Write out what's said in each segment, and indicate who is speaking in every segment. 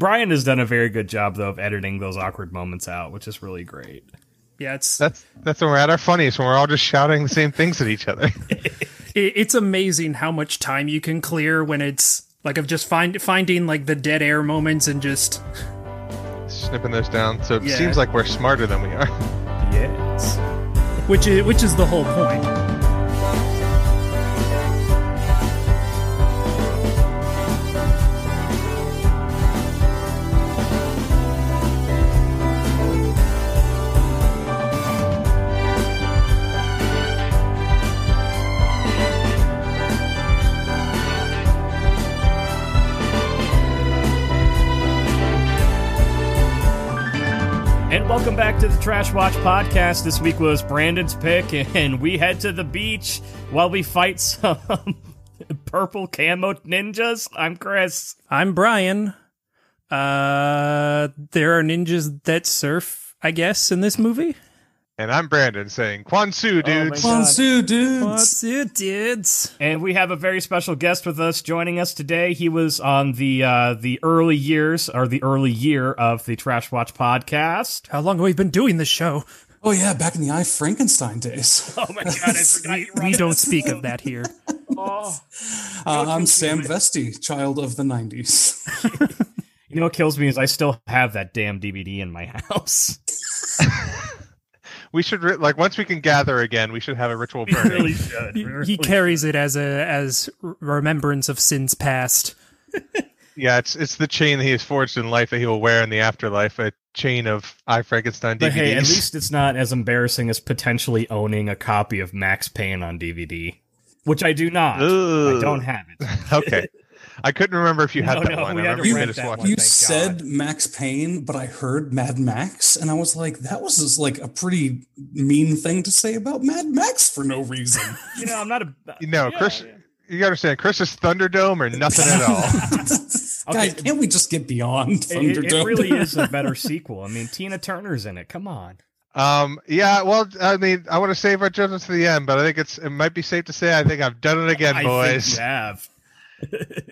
Speaker 1: Brian has done a very good job though of editing those awkward moments out, which is really great.
Speaker 2: Yeah, it's
Speaker 3: That's that's when we're at our funniest when we're all just shouting the same things at each other.
Speaker 2: it, it's amazing how much time you can clear when it's like of just find finding like the dead air moments and just
Speaker 3: Snipping those down. So it
Speaker 2: Yeah.
Speaker 3: seems like we're smarter than we are.
Speaker 1: Yes.
Speaker 2: which is which is the whole point.
Speaker 1: Welcome back to the Trash Watch podcast. This week was Brandon's pick, and we head to the beach while we fight some purple camo ninjas. I'm Chris.
Speaker 2: I'm Brian. Uh, there are ninjas that surf, I guess, in this movie.
Speaker 3: And I'm Brandon saying, Kwansu, dudes.
Speaker 1: God.
Speaker 4: Kwansu, dudes.
Speaker 2: What's it, dudes?
Speaker 1: And we have a very special guest with us joining us today. He was on the uh, the early years or the early year of the Trash Watch podcast.
Speaker 2: How long have we been doing this show?
Speaker 4: Oh yeah, back in the I Frankenstein days.
Speaker 1: Oh my god, I forgot you were on
Speaker 2: We don't speak of that here.
Speaker 4: Uh, I'm Sam Vestey, child of the '90s.
Speaker 1: You know what kills me is I still have that damn DVD in my house.
Speaker 3: We should, re- like, once we can gather again, we should have a ritual
Speaker 1: We
Speaker 3: burning.
Speaker 1: really should.
Speaker 2: He,
Speaker 1: really
Speaker 2: he carries it as a as remembrance of sins past.
Speaker 3: Yeah, it's it's the chain that he has forged in life that he will wear in the afterlife. A chain of I Frankenstein DVDs.
Speaker 1: But hey, at least it's not as embarrassing as potentially owning a copy of Max Payne on DVD, which I do not. I don't have it.
Speaker 3: okay. I couldn't remember if you had
Speaker 1: No,
Speaker 3: that
Speaker 1: no,
Speaker 3: one. I remember you
Speaker 1: rent
Speaker 3: made
Speaker 1: that one.
Speaker 4: you said
Speaker 1: God.
Speaker 4: Max Payne, but I heard Mad Max, and I was like, that was just like a pretty mean thing to say about Mad Max for no reason.
Speaker 1: You know, I'm not a.
Speaker 3: You know,
Speaker 1: Yeah,
Speaker 3: Chris.
Speaker 1: yeah.
Speaker 3: You understand, Chris is Thunderdome or nothing at all.
Speaker 4: Guys, can't we just get beyond
Speaker 1: It, it-
Speaker 4: Thunderdome?
Speaker 1: it really is a better sequel. I mean, Tina Turner's in it. Come on.
Speaker 3: Um, yeah, well, I mean, I want to save our judgment to the end, but I think it's it might be safe to say I think I've done it again,
Speaker 1: I
Speaker 3: boys.
Speaker 1: think you have.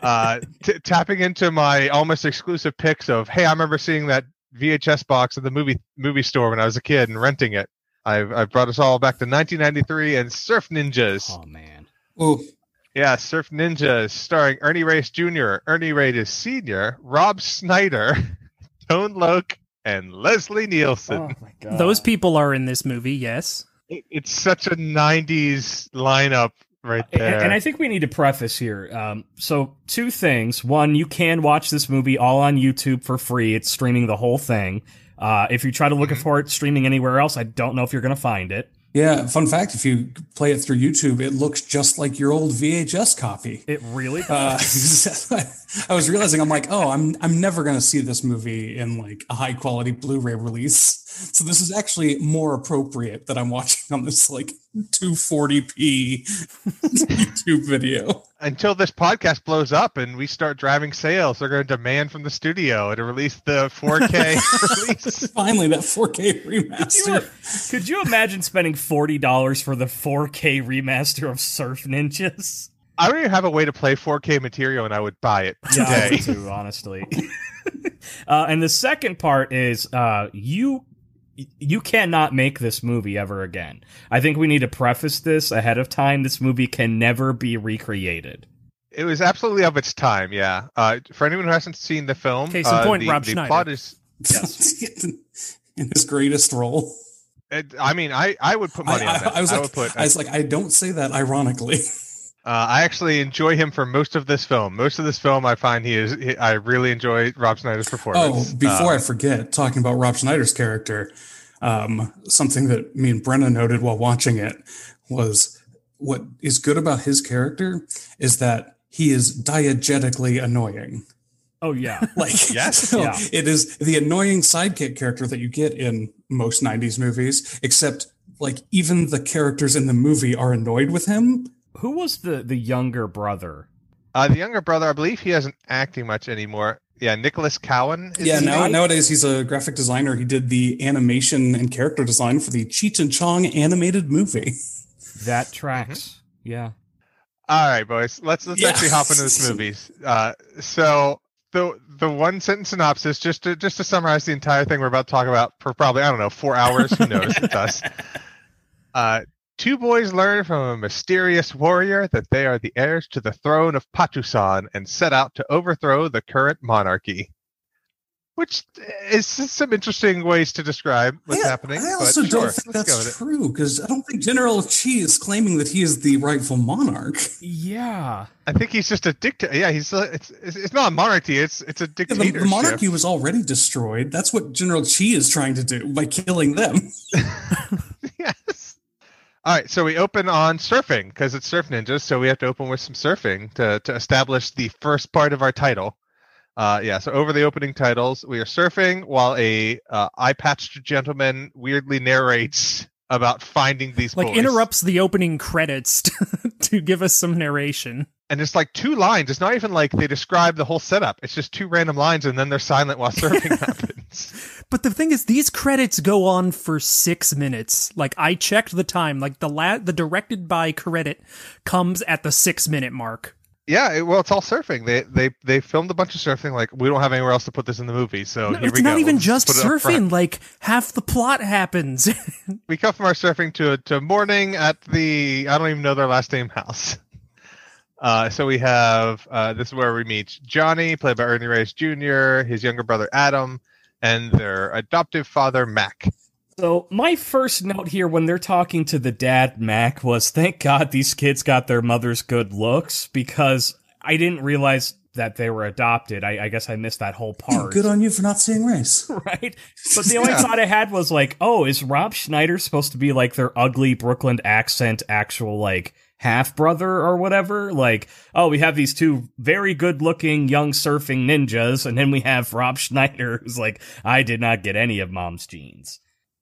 Speaker 3: Uh, t- tapping into my almost exclusive picks of, hey, I remember seeing that VHS box at the movie movie store when I was a kid and renting it. I've I brought us all back to 1993 and Surf Ninjas.
Speaker 1: Oh man.
Speaker 4: Oh,
Speaker 3: Yeah, Surf Ninjas, starring Ernie Reyes Jr., Ernie Reyes Sr., Rob Schneider, Tone Loc, and Leslie Nielsen.
Speaker 1: Oh my god.
Speaker 2: Those people are in this movie, yes.
Speaker 3: It- it's such a 90s lineup right
Speaker 1: And,
Speaker 3: there.
Speaker 1: and I think we need to preface here. Um, so, two things. One, you can watch this movie all on YouTube for free. It's streaming the whole thing. Uh, if you try to look
Speaker 3: Mm-hmm.
Speaker 1: for it streaming anywhere else, I don't know if you're going to find it.
Speaker 4: Yeah. Fun fact: if you play it through YouTube, it looks just like your old VHS copy.
Speaker 1: It really
Speaker 4: Uh. I was realizing I'm like, oh, I'm I'm never gonna see this movie in like a high quality Blu-ray release. So this is actually more appropriate that I'm watching on this like 240p YouTube video.
Speaker 3: Until this podcast blows up and we start driving sales, they're going to demand from the studio to release the 4K release.
Speaker 4: Finally, that 4K
Speaker 1: Could you,
Speaker 4: remaster.
Speaker 1: could you imagine spending forty dollars for the 4K remaster of Surf Ninjas?
Speaker 3: I don't even have a way to play 4K material, and I would buy it
Speaker 1: Yeah, I
Speaker 3: today.
Speaker 1: would too, honestly. uh, and the second part is uh, you you cannot make this movie ever again. I think we need to preface this ahead of time. This movie can never be recreated.
Speaker 3: It was absolutely of its time, yeah. Uh, for anyone who hasn't seen the film,
Speaker 2: Case in
Speaker 3: uh,
Speaker 2: point,
Speaker 3: the,
Speaker 2: Rob
Speaker 3: the
Speaker 2: Schneider.
Speaker 3: plot is.
Speaker 4: in his greatest role.
Speaker 3: It, I mean, I, I would put money
Speaker 4: I,
Speaker 3: on that.
Speaker 4: I, I was like,
Speaker 3: would put.
Speaker 4: I was like, I don't say that ironically.
Speaker 3: Uh, I actually enjoy him for most of this film. Most of this film, I find he is. He, I really enjoy Rob Schneider's performance.
Speaker 4: Oh, before
Speaker 3: Uh,
Speaker 4: I forget, talking about Rob Schneider's character, um, something that me and Brenna noted while watching it was what is good about his character is that he is diegetically annoying.
Speaker 1: Oh yeah,
Speaker 4: Like,
Speaker 3: Yes.
Speaker 4: so
Speaker 1: Yeah.
Speaker 4: it is the annoying sidekick character that you get in most 90s movies, except like even the characters in the movie are annoyed with him.
Speaker 1: Who was the the younger brother?
Speaker 3: uh, the younger brother, I believe he isn't acting much anymore. Yeah, Nicolas Cowan. is
Speaker 4: yeah,
Speaker 3: his
Speaker 4: now,
Speaker 3: name?
Speaker 4: nowadays he's a graphic designer. He did the animation and character design for the Cheech and Chong animated movie.
Speaker 1: That tracks. Yeah.
Speaker 3: All right, boys. Let's let's
Speaker 4: Yeah.
Speaker 3: actually hop into this movie. Uh, so the the one sentence synopsis just to just to summarize the entire thing we're about to talk about for probably I don't know four hours. Who knows? It's us. Uh, two boys learn from a mysterious warrior that they are the heirs to the throne of Patusan and set out to overthrow the current monarchy. Which is some interesting ways to describe what's
Speaker 4: I,
Speaker 3: happening.
Speaker 4: I also
Speaker 3: sure,
Speaker 4: don't think
Speaker 3: let's go with
Speaker 4: that's true because I don't think General Chi is claiming that he is the rightful monarch.
Speaker 1: Yeah.
Speaker 3: I think he's just a dictator. Yeah, he's a, it's, it's it's not a monarchy. It's it's a
Speaker 4: Yeah, the,
Speaker 3: dictatorship.
Speaker 4: the monarchy was already destroyed. That's what General Chi is trying to do by killing them.
Speaker 3: yes. All right, so we open on surfing because it's Surf Ninjas, so we have to open with some surfing to to establish the first part of our title. Uh, yeah, so over the opening titles, we are surfing while a uh, eye patched gentleman weirdly narrates about finding these
Speaker 2: Like
Speaker 3: boys.
Speaker 2: interrupts the opening credits to, to give us some narration.
Speaker 3: and it's like two lines. It's not even like they describe the whole setup. It's just two random lines, and then they're silent while surfing happens.
Speaker 2: But the thing is, these credits go on for six minutes. Like I checked the time. Like the la- the directed by credit comes at the six minute mark.
Speaker 3: Yeah, it, well, it's all surfing. They they they filmed a bunch of surfing. Like we don't have anywhere else to put this in the movie, so
Speaker 2: No,
Speaker 3: here
Speaker 2: it's
Speaker 3: we go.
Speaker 2: It's not even
Speaker 3: Let's
Speaker 2: just
Speaker 3: put it up front.
Speaker 2: surfing. Like half the plot happens.
Speaker 3: We come from our surfing to to morning at the I don't even know their last name house. Uh, so we have uh, this is where we meet Johnny, played by Ernie Reyes Jr., his younger brother Adam, and their adoptive father Mac.
Speaker 1: So my first note here when they're talking to the dad Mac was thank God these kids got their mother's good looks because I didn't realize that they were adopted. I, I guess I missed that whole part.
Speaker 4: Good on you for not seeing race.
Speaker 1: right? But the only
Speaker 3: Yeah.
Speaker 1: thought I had was like, oh, is Rob Schneider supposed to be like their ugly Brooklyn accent actual like half brother or whatever? Like, oh, we have these two very good looking young surfing ninjas, and then we have Rob Schneider who's like, I did not get any of mom's genes.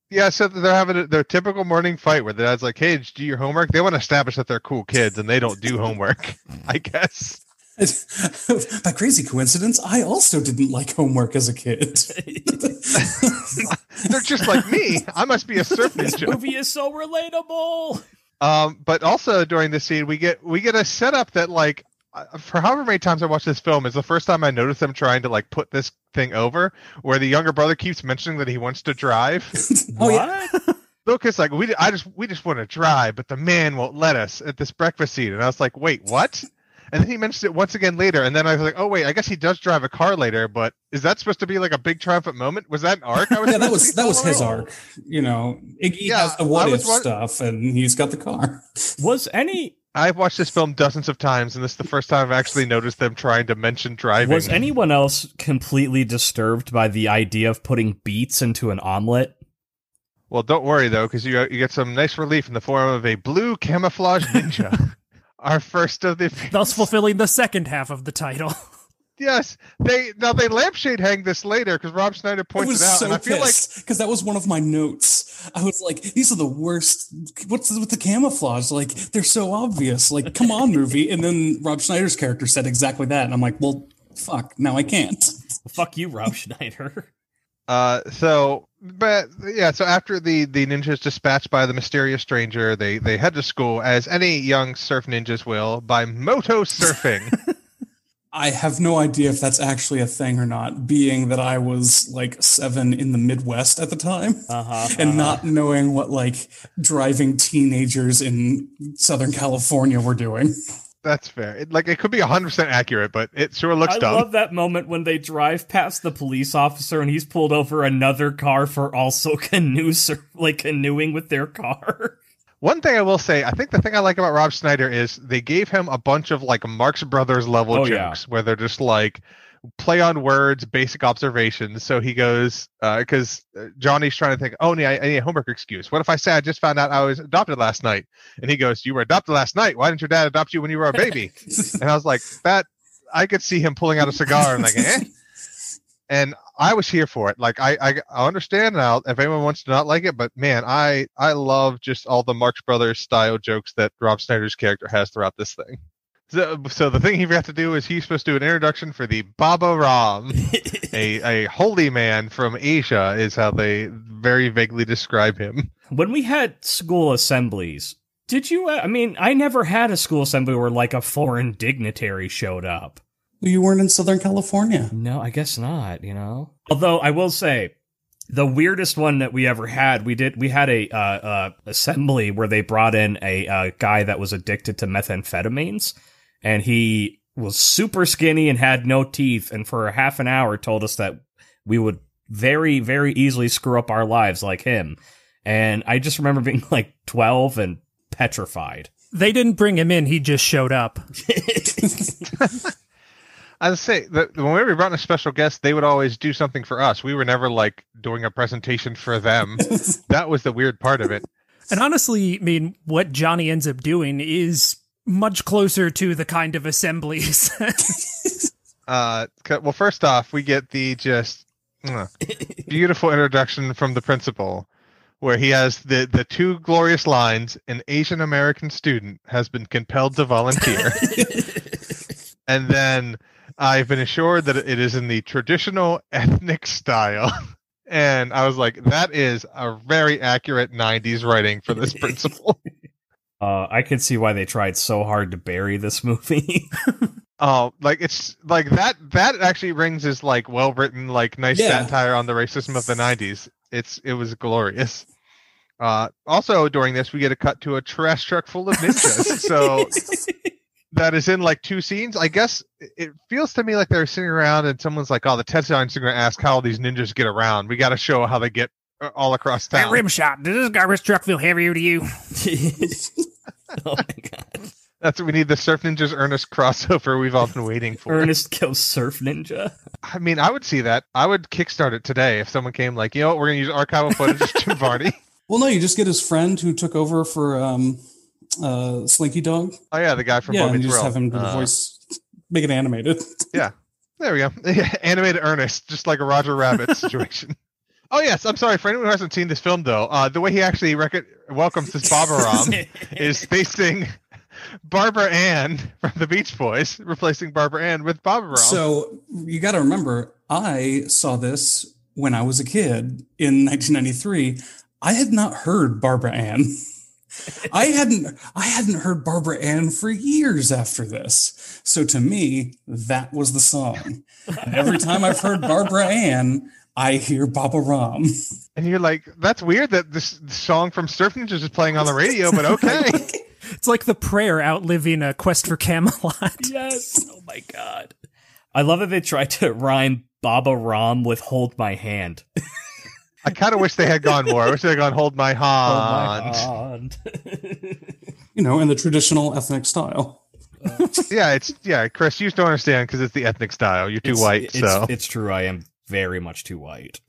Speaker 3: Yeah, so they're having a, their typical morning fight where the dad's like, "Hey, did you do your homework?" They want to establish that they're cool kids, and they don't do homework. I guess.
Speaker 4: By crazy coincidence, I also didn't like homework as a kid.
Speaker 3: They're just like me. I must be a surf
Speaker 1: This
Speaker 3: ninja.
Speaker 1: movie is so relatable.
Speaker 3: Um, but also during this scene, we get we get a setup that like uh, for however many times I watched this film is the first time I noticed them trying to like put this thing over, where the younger brother keeps mentioning that he wants to drive.
Speaker 4: oh yeah,
Speaker 1: What?
Speaker 3: Lucas like we I just we just want to drive, but the man won't let us at this breakfast scene, and I was like, wait, what? And then he mentions it once again later, and then I was like, oh wait, I guess he does drive a car later, but is that supposed to be like a big triumphant moment? Was that an arc? I was
Speaker 4: yeah, that was that was his
Speaker 3: following?
Speaker 4: arc. You know, Iggy
Speaker 3: Yeah,
Speaker 4: has the what
Speaker 3: I
Speaker 4: if
Speaker 3: wa-
Speaker 4: stuff, and he's got the car.
Speaker 1: Was any
Speaker 3: I've watched this film dozens of times, and this is the first time I've actually noticed them trying to mention driving.
Speaker 1: was anyone else completely disturbed by the idea of putting beets into an omelet?
Speaker 3: Well, don't worry though, because you you get some nice relief in the form of a blue camouflage ninja. Our first of the
Speaker 2: thus fulfilling the second half of the title.
Speaker 3: yes, they now they lampshade hang this later because Rob Schneider
Speaker 4: I
Speaker 3: points
Speaker 4: was
Speaker 3: it out,
Speaker 4: so
Speaker 3: and I feel like
Speaker 4: because that was one of my notes. I was like, "These are the worst." What's with the camouflage? Like they're so obvious. Like, come on, movie. And then Rob Schneider's character said exactly that, and I'm like, "Well, fuck. Now I can't."
Speaker 1: Fuck you, Rob Schneider.
Speaker 3: Uh, so, but yeah, so after the the ninjas dispatched by the mysterious stranger, they they head to school as any young surf ninjas will by moto surfing.
Speaker 4: I have no idea if that's actually a thing or not, being that I was like seven in the Midwest at the time.
Speaker 1: Uh-huh.
Speaker 4: and not knowing what like driving teenagers in Southern California were doing.
Speaker 3: That's fair. It, like it could be hundred percent accurate, but it sure looks
Speaker 1: I
Speaker 3: dumb.
Speaker 1: love that moment when they drive past the police officer and he's pulled over another car for also canoe sur- like canoeing with their car.
Speaker 3: One thing I will say, I think the thing I like about Rob Schneider is they gave him a bunch of like Marx Brothers level
Speaker 1: Oh, yeah.
Speaker 3: jokes where they're just like play on words, basic observations. So he goes, because uh, Johnny's trying to think, oh, I, I need a homework excuse. What if I say I just found out I was adopted last night? And he goes, you were adopted last night. Why didn't your dad adopt you when you were a baby? and I was like, that, I could see him pulling out a cigar and like, eh? And I was here for it. Like I, I, I understand now if anyone wants to not like it, but man, I, I love just all the Marx Brothers style jokes that Rob Schneider's character has throughout this thing. So, so the thing he forgot to do is he's supposed to do an introduction for the Baba Ram, a, a holy man from Asia, is how they very vaguely describe him.
Speaker 1: when we had school assemblies, did you? uh, I mean, I never had a school assembly where like a foreign dignitary showed up.
Speaker 4: You weren't in Southern California.
Speaker 1: No, I guess not, you know. Although I will say the weirdest one that we ever had, we did we had a uh, uh, assembly where they brought in a uh, guy that was addicted to methamphetamines and he was super skinny and had no teeth and for a half an hour told us that we would very very easily screw up our lives like him. And I just remember being like 12 and petrified.
Speaker 2: They didn't bring him in, he just showed up.
Speaker 3: I would say that when we brought in a special guest, they would always do something for us. We were never like doing a presentation for them. that was the weird part of it.
Speaker 2: And honestly, I mean, what Johnny ends up doing is much closer to the kind of assemblies.
Speaker 3: Uh, well, first off, we get the just uh, beautiful introduction from the principal, where he has the the two glorious lines: "An Asian American student has been compelled to volunteer," and then I've been assured that it is in the traditional ethnic style. And I was like, that is a very accurate 90s writing for this principal.
Speaker 1: Uh, I can see why they tried so hard to bury this movie.
Speaker 3: Oh, like it's like that. That actually rings as like well written, like nice
Speaker 4: Yeah.
Speaker 3: satire on the racism of the '90s. It's it was glorious. Uh, also during this, we get a cut to a trash truck full of ninjas. so that is in like two scenes. I guess it feels to me like they're sitting around and someone's like, "Oh, the Tetsons are going to ask how all these ninjas get around. We got to show how they get uh, all across town."
Speaker 2: Rim shot. Does this garbage truck feel heavier to you?
Speaker 1: oh my god.
Speaker 3: That's what we need. The Surf Ninjas Ernest crossover we've all been waiting for.
Speaker 1: Ernest kills Surf Ninja.
Speaker 3: I mean, I would see that. I would kickstart it today if someone came like, you know what, we're gonna use archival footage of Jim Varney.
Speaker 4: Well, no, you just get his friend who took over for um, uh, Slinky Dog.
Speaker 3: Oh yeah, the guy from
Speaker 4: yeah,
Speaker 3: Boy
Speaker 4: and you just have him do the
Speaker 3: Uh,
Speaker 4: voice, make it animated.
Speaker 3: Yeah, there we go. Animated Ernest, just like a Roger Rabbit situation. Oh yes, I'm sorry for anyone who hasn't seen this film though. Uh, the way he actually rec- welcomes this Baba Ram is they sing Barbara Ann from the Beach Boys, replacing Barbara Ann with Baba Ram.
Speaker 4: So you got to remember, I saw this when I was a kid in 1993. I had not heard Barbara Ann. I hadn't I hadn't heard Barbara Ann for years after this. So to me, that was the song. And every time I've heard Barbara Ann, I hear Baba Ram.
Speaker 3: and you're like, that's weird that this song from Surf Ninjas is playing on the radio, but okay.
Speaker 2: It's like the prayer outliving a quest for Camelot.
Speaker 1: yes. Oh my god. I love that they tried to rhyme Baba Ram with hold my hand.
Speaker 3: I kind of wish they had gone more. I wish they had gone hold my hand.
Speaker 1: Hold my hand.
Speaker 4: You know, in the traditional ethnic style.
Speaker 3: yeah, it's yeah, Chris. You just don't understand because it's the ethnic style. You're too
Speaker 1: It's-
Speaker 3: white,
Speaker 1: it's,
Speaker 3: so
Speaker 1: it's true. I am very much too white.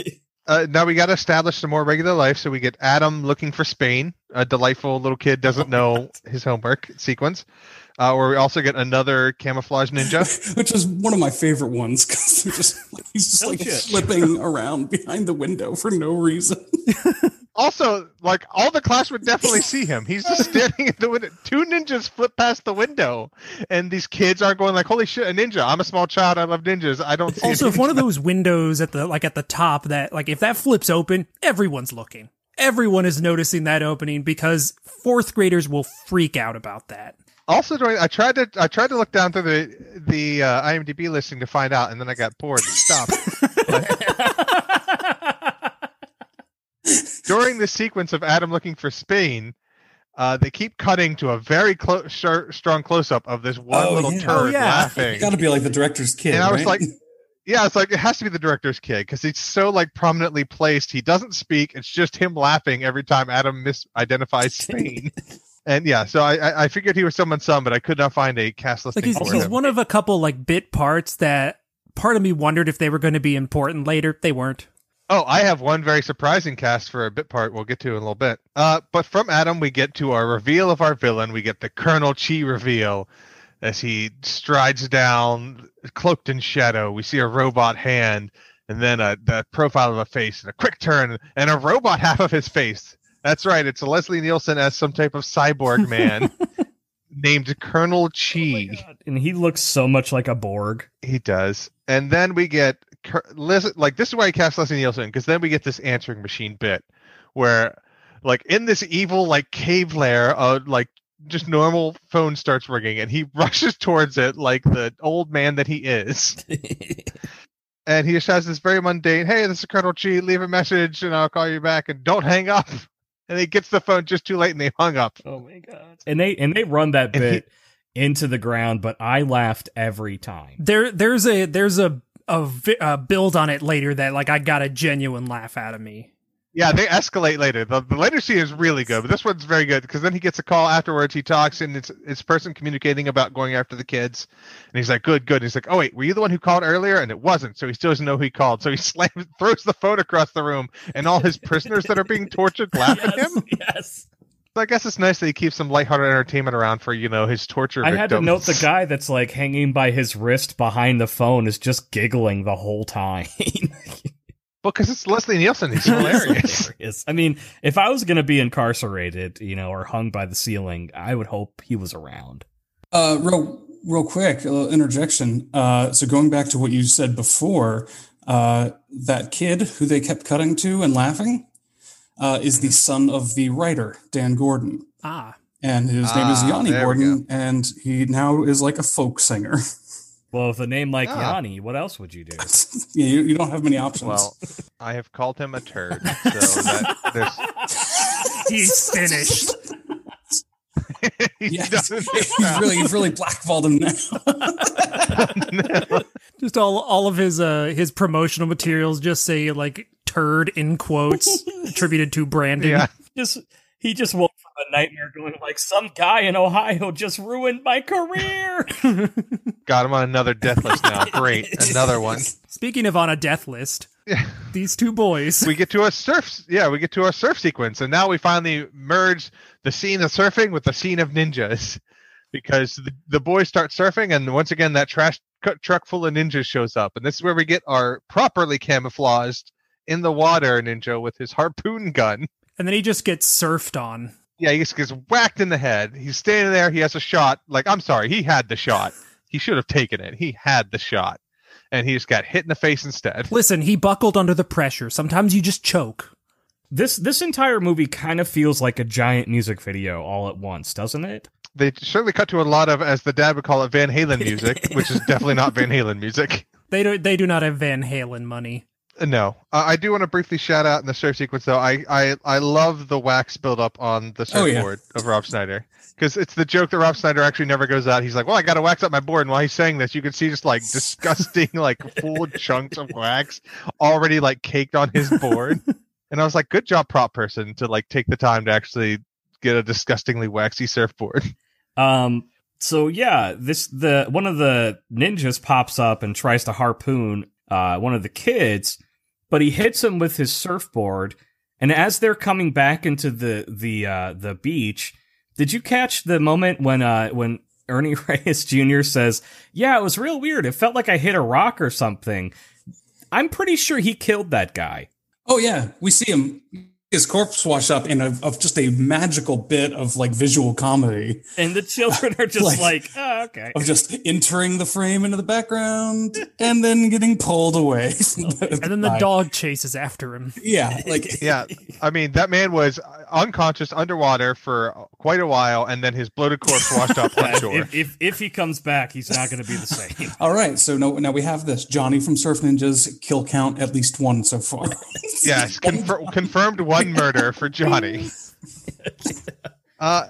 Speaker 3: uh, now we got to establish some more regular life. So we get Adam looking for Spain. A delightful little kid doesn't know his homework sequence. Uh, where we also get another camouflage ninja.
Speaker 4: Which is one of my favorite ones because they're just he's just
Speaker 1: No
Speaker 4: like
Speaker 1: shit.
Speaker 4: slipping around behind the window for no reason.
Speaker 3: also, like all the class would definitely see him. He's just standing at the window. Two ninjas flip past the window, and these kids are going like, "Holy shit, a ninja! I'm a small child. I love ninjas. I don't see." a
Speaker 2: Also, if one of those windows at the like at the top that like if that flips open, everyone's looking. Everyone is noticing that opening because fourth graders will freak out about that.
Speaker 3: Also, during I tried to I tried to look down through the the uh, IMDb listing to find out, and then I got bored and stopped. during the sequence of Adam looking for Spain, uh, they keep cutting to a very close, sharp, strong close up of this one
Speaker 4: Oh,
Speaker 3: little
Speaker 4: yeah.
Speaker 3: turd
Speaker 2: Oh, yeah.
Speaker 3: laughing.
Speaker 4: Got to be like the director's kid.
Speaker 3: and I was
Speaker 4: right?
Speaker 3: like, yeah, it's like it has to be the director's kid because he's so like prominently placed. He doesn't speak. It's just him laughing every time Adam misidentifies Spain. And yeah, so I, I I figured he was someone's son, but I could not find a cast listing
Speaker 2: Like he's,
Speaker 3: for
Speaker 2: he's one of a couple like bit parts that part of me wondered if they were going to be important later. They weren't.
Speaker 3: Oh, I have one very surprising cast for a bit part we'll get to in a little bit. Uh, but from Adam, we get to our reveal of our villain. We get the Colonel Chi reveal as he strides down, cloaked in shadow. We see a robot hand, and then a the profile of a face, and a quick turn, and a robot half of his face. That's right. It's a Leslie Nielsen as some type of cyborg man named Colonel Chi.
Speaker 1: and he looks so much like a Borg.
Speaker 3: He does. And then we get like this is why I cast Leslie Nielsen because then we get this answering machine bit where like in this evil like cave lair uh like just normal phone starts ringing, and he rushes towards it like the old man that he is. and he just has this very mundane, "Hey, this is Colonel Chi. Leave a message, and I'll call you back. And don't hang up." And he gets the phone just too late, and they hung up.
Speaker 1: oh my god! And they and they run that
Speaker 3: And he-
Speaker 1: bit into the ground, but I laughed every time.
Speaker 2: There, there's a there's a a, a build on it later that like I got a genuine laugh out of me.
Speaker 3: Yeah, they escalate later. The, the later scene is really good, but this one's very good because then he gets a call afterwards. He talks, and it's it's person communicating about going after the kids, and he's like, "Good, good." he's like, "Oh wait, were you the one who called earlier?" And it wasn't, so he still doesn't know who he called. So he slams, throws the phone across the room, and all his prisoners that are being tortured laugh at him.
Speaker 1: yes.
Speaker 3: So I guess it's nice that he keeps some lighthearted entertainment around for you know his torture.
Speaker 1: I had to note the guy that's like hanging by his wrist behind the phone is just giggling the whole time.
Speaker 3: Well, because it's Leslie Nielsen. He's hilarious.
Speaker 1: Hilarious. I mean, if I was going to be incarcerated, you know, or hung by the ceiling, I would hope he was around.
Speaker 4: Uh, real, real quick, a little interjection. Uh, so going back to what you said before, uh, that kid who they kept cutting to and laughing uh, is the son of the writer Dan Gordon,
Speaker 2: Ah,
Speaker 4: and his name is
Speaker 3: Ah,
Speaker 4: Yanni Gordon, and he now is like a folk singer.
Speaker 1: Well, with a name like
Speaker 3: Ah.
Speaker 1: Yanni, what else would you do?
Speaker 4: yeah, you, you don't have many options.
Speaker 3: well, I have called him a turd, so that there's
Speaker 2: he's finished.
Speaker 3: he
Speaker 4: yes, he's really, you've really blackballed him now.
Speaker 2: Just all all of his uh his promotional materials just say like turd in quotes attributed to Brandon.
Speaker 3: yeah.
Speaker 1: Just he just woke from a nightmare, going like, "Some guy in Ohio just ruined my career."
Speaker 3: Got him on another death list now. Great, another one.
Speaker 2: Speaking of on a death list,
Speaker 3: Yeah.
Speaker 2: these two boys.
Speaker 3: We get to a surf. Yeah, we get to our surf sequence, and now we finally merge the scene of surfing with the scene of ninjas, because the, the boys start surfing, and once again that trash truck full of ninjas shows up, and this is where we get our properly camouflaged in the water ninja with his harpoon gun.
Speaker 2: and then he just gets surfed on.
Speaker 3: Yeah, he just gets whacked in the head. He's standing there. He has a shot. Like, I'm sorry, he had the shot. He should have taken it. He had the shot, and he just got hit in the face instead.
Speaker 2: Listen, he buckled under the pressure. Sometimes you just choke.
Speaker 1: this this entire movie kind of feels like a giant music video all at once, doesn't it?
Speaker 3: They certainly cut to a lot of, as the dad would call it, Van Halen music, which is definitely not Van Halen music.
Speaker 2: They do they do not have Van Halen money.
Speaker 3: No, uh, I do want to briefly shout out in the surf sequence though. I I, I love the wax buildup on the
Speaker 4: Oh, yeah.
Speaker 3: surfboard of Rob Schneider because it's the joke that Rob Schneider actually never goes out. He's like, "Well, I got to wax up my board," and while he's saying this, you can see just like disgusting like full chunks of wax already like caked on his board. and I was like, "Good job, prop person, to like take the time to actually get a disgustingly waxy surfboard."
Speaker 1: Um. So yeah, this the one of the ninjas pops up and tries to harpoon uh one of the kids, but he hits him with his surfboard. And as they're coming back into the the uh the beach, did you catch the moment when uh when Ernie Reyes Jr. says, "Yeah, it was real weird. It felt like I hit a rock or something." I'm pretty sure he killed that guy.
Speaker 4: Oh yeah, we see him his corpse wash up in a of just a magical bit of like visual comedy
Speaker 1: And the children are just
Speaker 4: Like-
Speaker 1: like, oh, okay.
Speaker 4: of just entering the frame into the background and then getting pulled away.
Speaker 2: And then the dog chases after him.
Speaker 4: Yeah, like
Speaker 3: yeah, I mean that man was uh, unconscious underwater for uh, quite a while, and then his bloated corpse washed up on shore.
Speaker 1: If, if if he comes back, he's not going to be the same.
Speaker 4: all right. So now, now we have this Johnny from Surf Ninjas kill count at least one so far.
Speaker 3: Yes, confir- confirmed one murder for Johnny. Uh,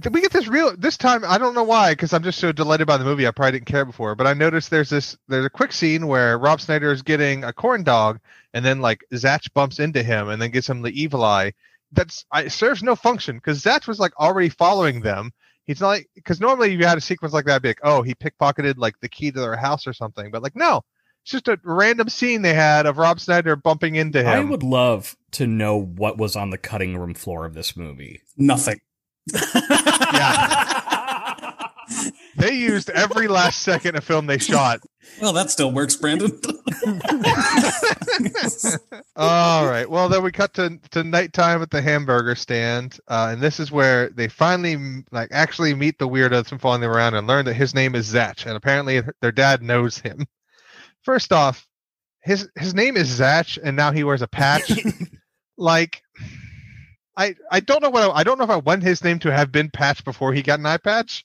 Speaker 3: did we get this real this time? I don't know why, because I'm just so delighted by the movie. I probably didn't care before, but I noticed there's this there's a quick scene where Rob Schneider is getting a corn dog, and then like Zatch bumps into him and then gives him the evil eye. That's I, it serves no function because Zatch was like already following them. He's not like because normally you had a sequence like that, be like, oh, he pickpocketed like the key to their house or something, but like no, it's just a random scene they had of Rob Schneider bumping into him.
Speaker 1: I would love to know what was on the cutting room floor of this movie.
Speaker 4: Nothing.
Speaker 3: Yeah. They used every last second of film they shot.
Speaker 4: Well, that still works, Brandon.
Speaker 3: All right. Well, then we cut to to nighttime at the hamburger stand, uh, and this is where they finally like actually meet the weirdo that's been following them around and learn that his name is Zatch, and apparently their dad knows him. First off, his his name is Zatch, and now he wears a patch. like, I I don't know what I, I don't know if I want his name to have been Patch before he got an eye patch,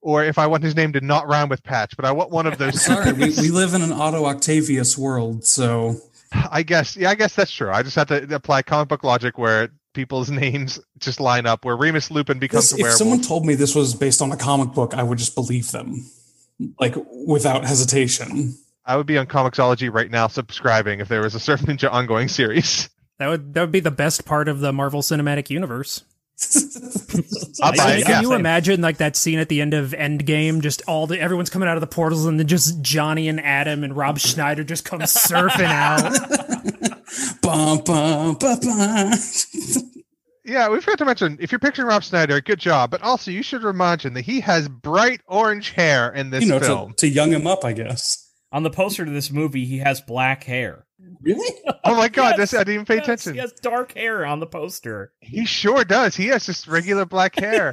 Speaker 3: or if I want his name to not rhyme with Patch. But I want one of those.
Speaker 4: Sorry, we, we live in an Otto Octavius world, so
Speaker 3: I guess yeah, I guess that's true. I just have to apply comic book logic where people's names just line up. Where Remus Lupin becomes
Speaker 4: this, if someone told me this was based on a comic book, I would just believe them, like without hesitation.
Speaker 3: I would be on Comixology right now subscribing if there was a Surf Ninja ongoing series.
Speaker 2: That would that would be the best part of the Marvel Cinematic Universe.
Speaker 3: I'll buy
Speaker 2: Can.
Speaker 3: Yeah.
Speaker 2: you imagine like that scene at the end of Endgame? Just all the everyone's coming out of the portals, and then just Johnny and Adam and Rob Schneider just come surfing out.
Speaker 4: Bum, bum, bum, bum.
Speaker 3: Yeah, we forgot to mention if you're picturing Rob Schneider, good job. But also, you should imagine that he has bright orange hair in this
Speaker 4: you know,
Speaker 3: film.
Speaker 4: to, to young him up, I guess.
Speaker 1: On the poster to this movie, he has black hair.
Speaker 4: Really?
Speaker 3: oh my god,
Speaker 1: Yes,
Speaker 3: I didn't even pay
Speaker 1: Yes,
Speaker 3: attention.
Speaker 1: He has dark hair on the poster.
Speaker 3: He sure does. He has just regular black hair.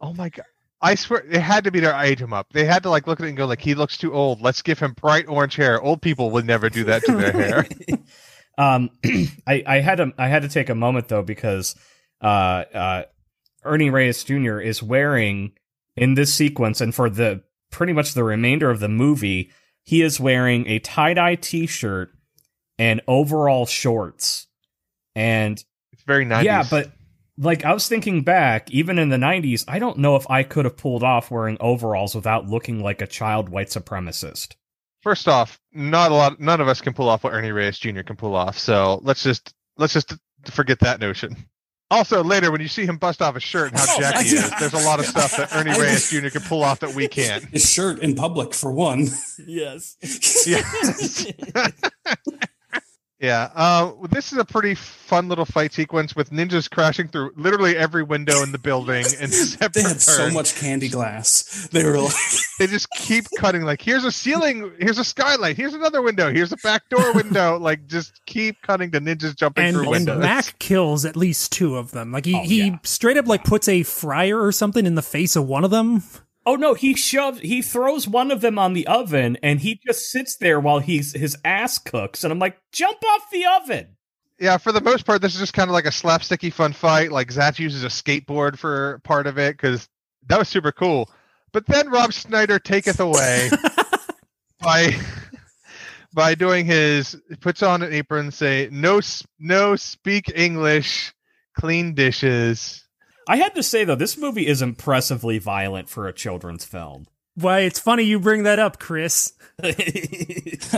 Speaker 3: oh my god. I swear it had to be to age him up. They had to like look at it and go like he looks too old. Let's give him bright orange hair. Old people would never do that to their hair.
Speaker 1: Um, I, I had to I had to take a moment though because uh, uh, Ernie Reyes Jr. is wearing in this sequence and for the pretty much the remainder of the movie, he is wearing a tie dye T shirt and overall shorts. And
Speaker 3: It's very 90s.
Speaker 1: yeah, but like I was thinking back, even in the '90s, I don't know if I could have pulled off wearing overalls without looking like a child white supremacist.
Speaker 3: first off, not a lot none of us can pull off what Ernie Reyes Jr. can pull off. So let's just let's just forget that notion. Also, later when you see him bust off a shirt and how
Speaker 4: Oh,
Speaker 3: jacked he is, there's a lot of stuff that Ernie Reyes Jr. can pull off that we can't.
Speaker 4: His shirt in public, for one.
Speaker 1: Yes.
Speaker 3: Yeah. Yeah, uh, this is a pretty fun little fight sequence with ninjas crashing through literally every window in the building in separate
Speaker 4: They had so much candy glass. They were like,
Speaker 3: They just keep cutting. Like, here's a ceiling, here's a skylight, here's another window, here's a back door window. like, just keep cutting the ninjas jumping
Speaker 2: and,
Speaker 3: through
Speaker 2: and. Mac kills at least two of them. Like he,
Speaker 1: Oh,
Speaker 2: he
Speaker 1: yeah.
Speaker 2: straight up like puts a fryer or something in the face of one of them.
Speaker 1: Oh no, he shoves he throws one of them on the oven and he just sits there while he's his ass cooks and I'm like, "Jump off the oven."
Speaker 3: yeah, for the most part, this is just kind of like a slapsticky fun fight. Like, Zatch uses a skateboard for part of it because that was super cool. But then Rob Schneider taketh away by by doing his puts on an apron, say no no speak English, clean dishes.
Speaker 1: I had to say though, this movie is impressively violent for a children's film.
Speaker 2: Why, it's funny you bring that up, Chris.
Speaker 3: Ladies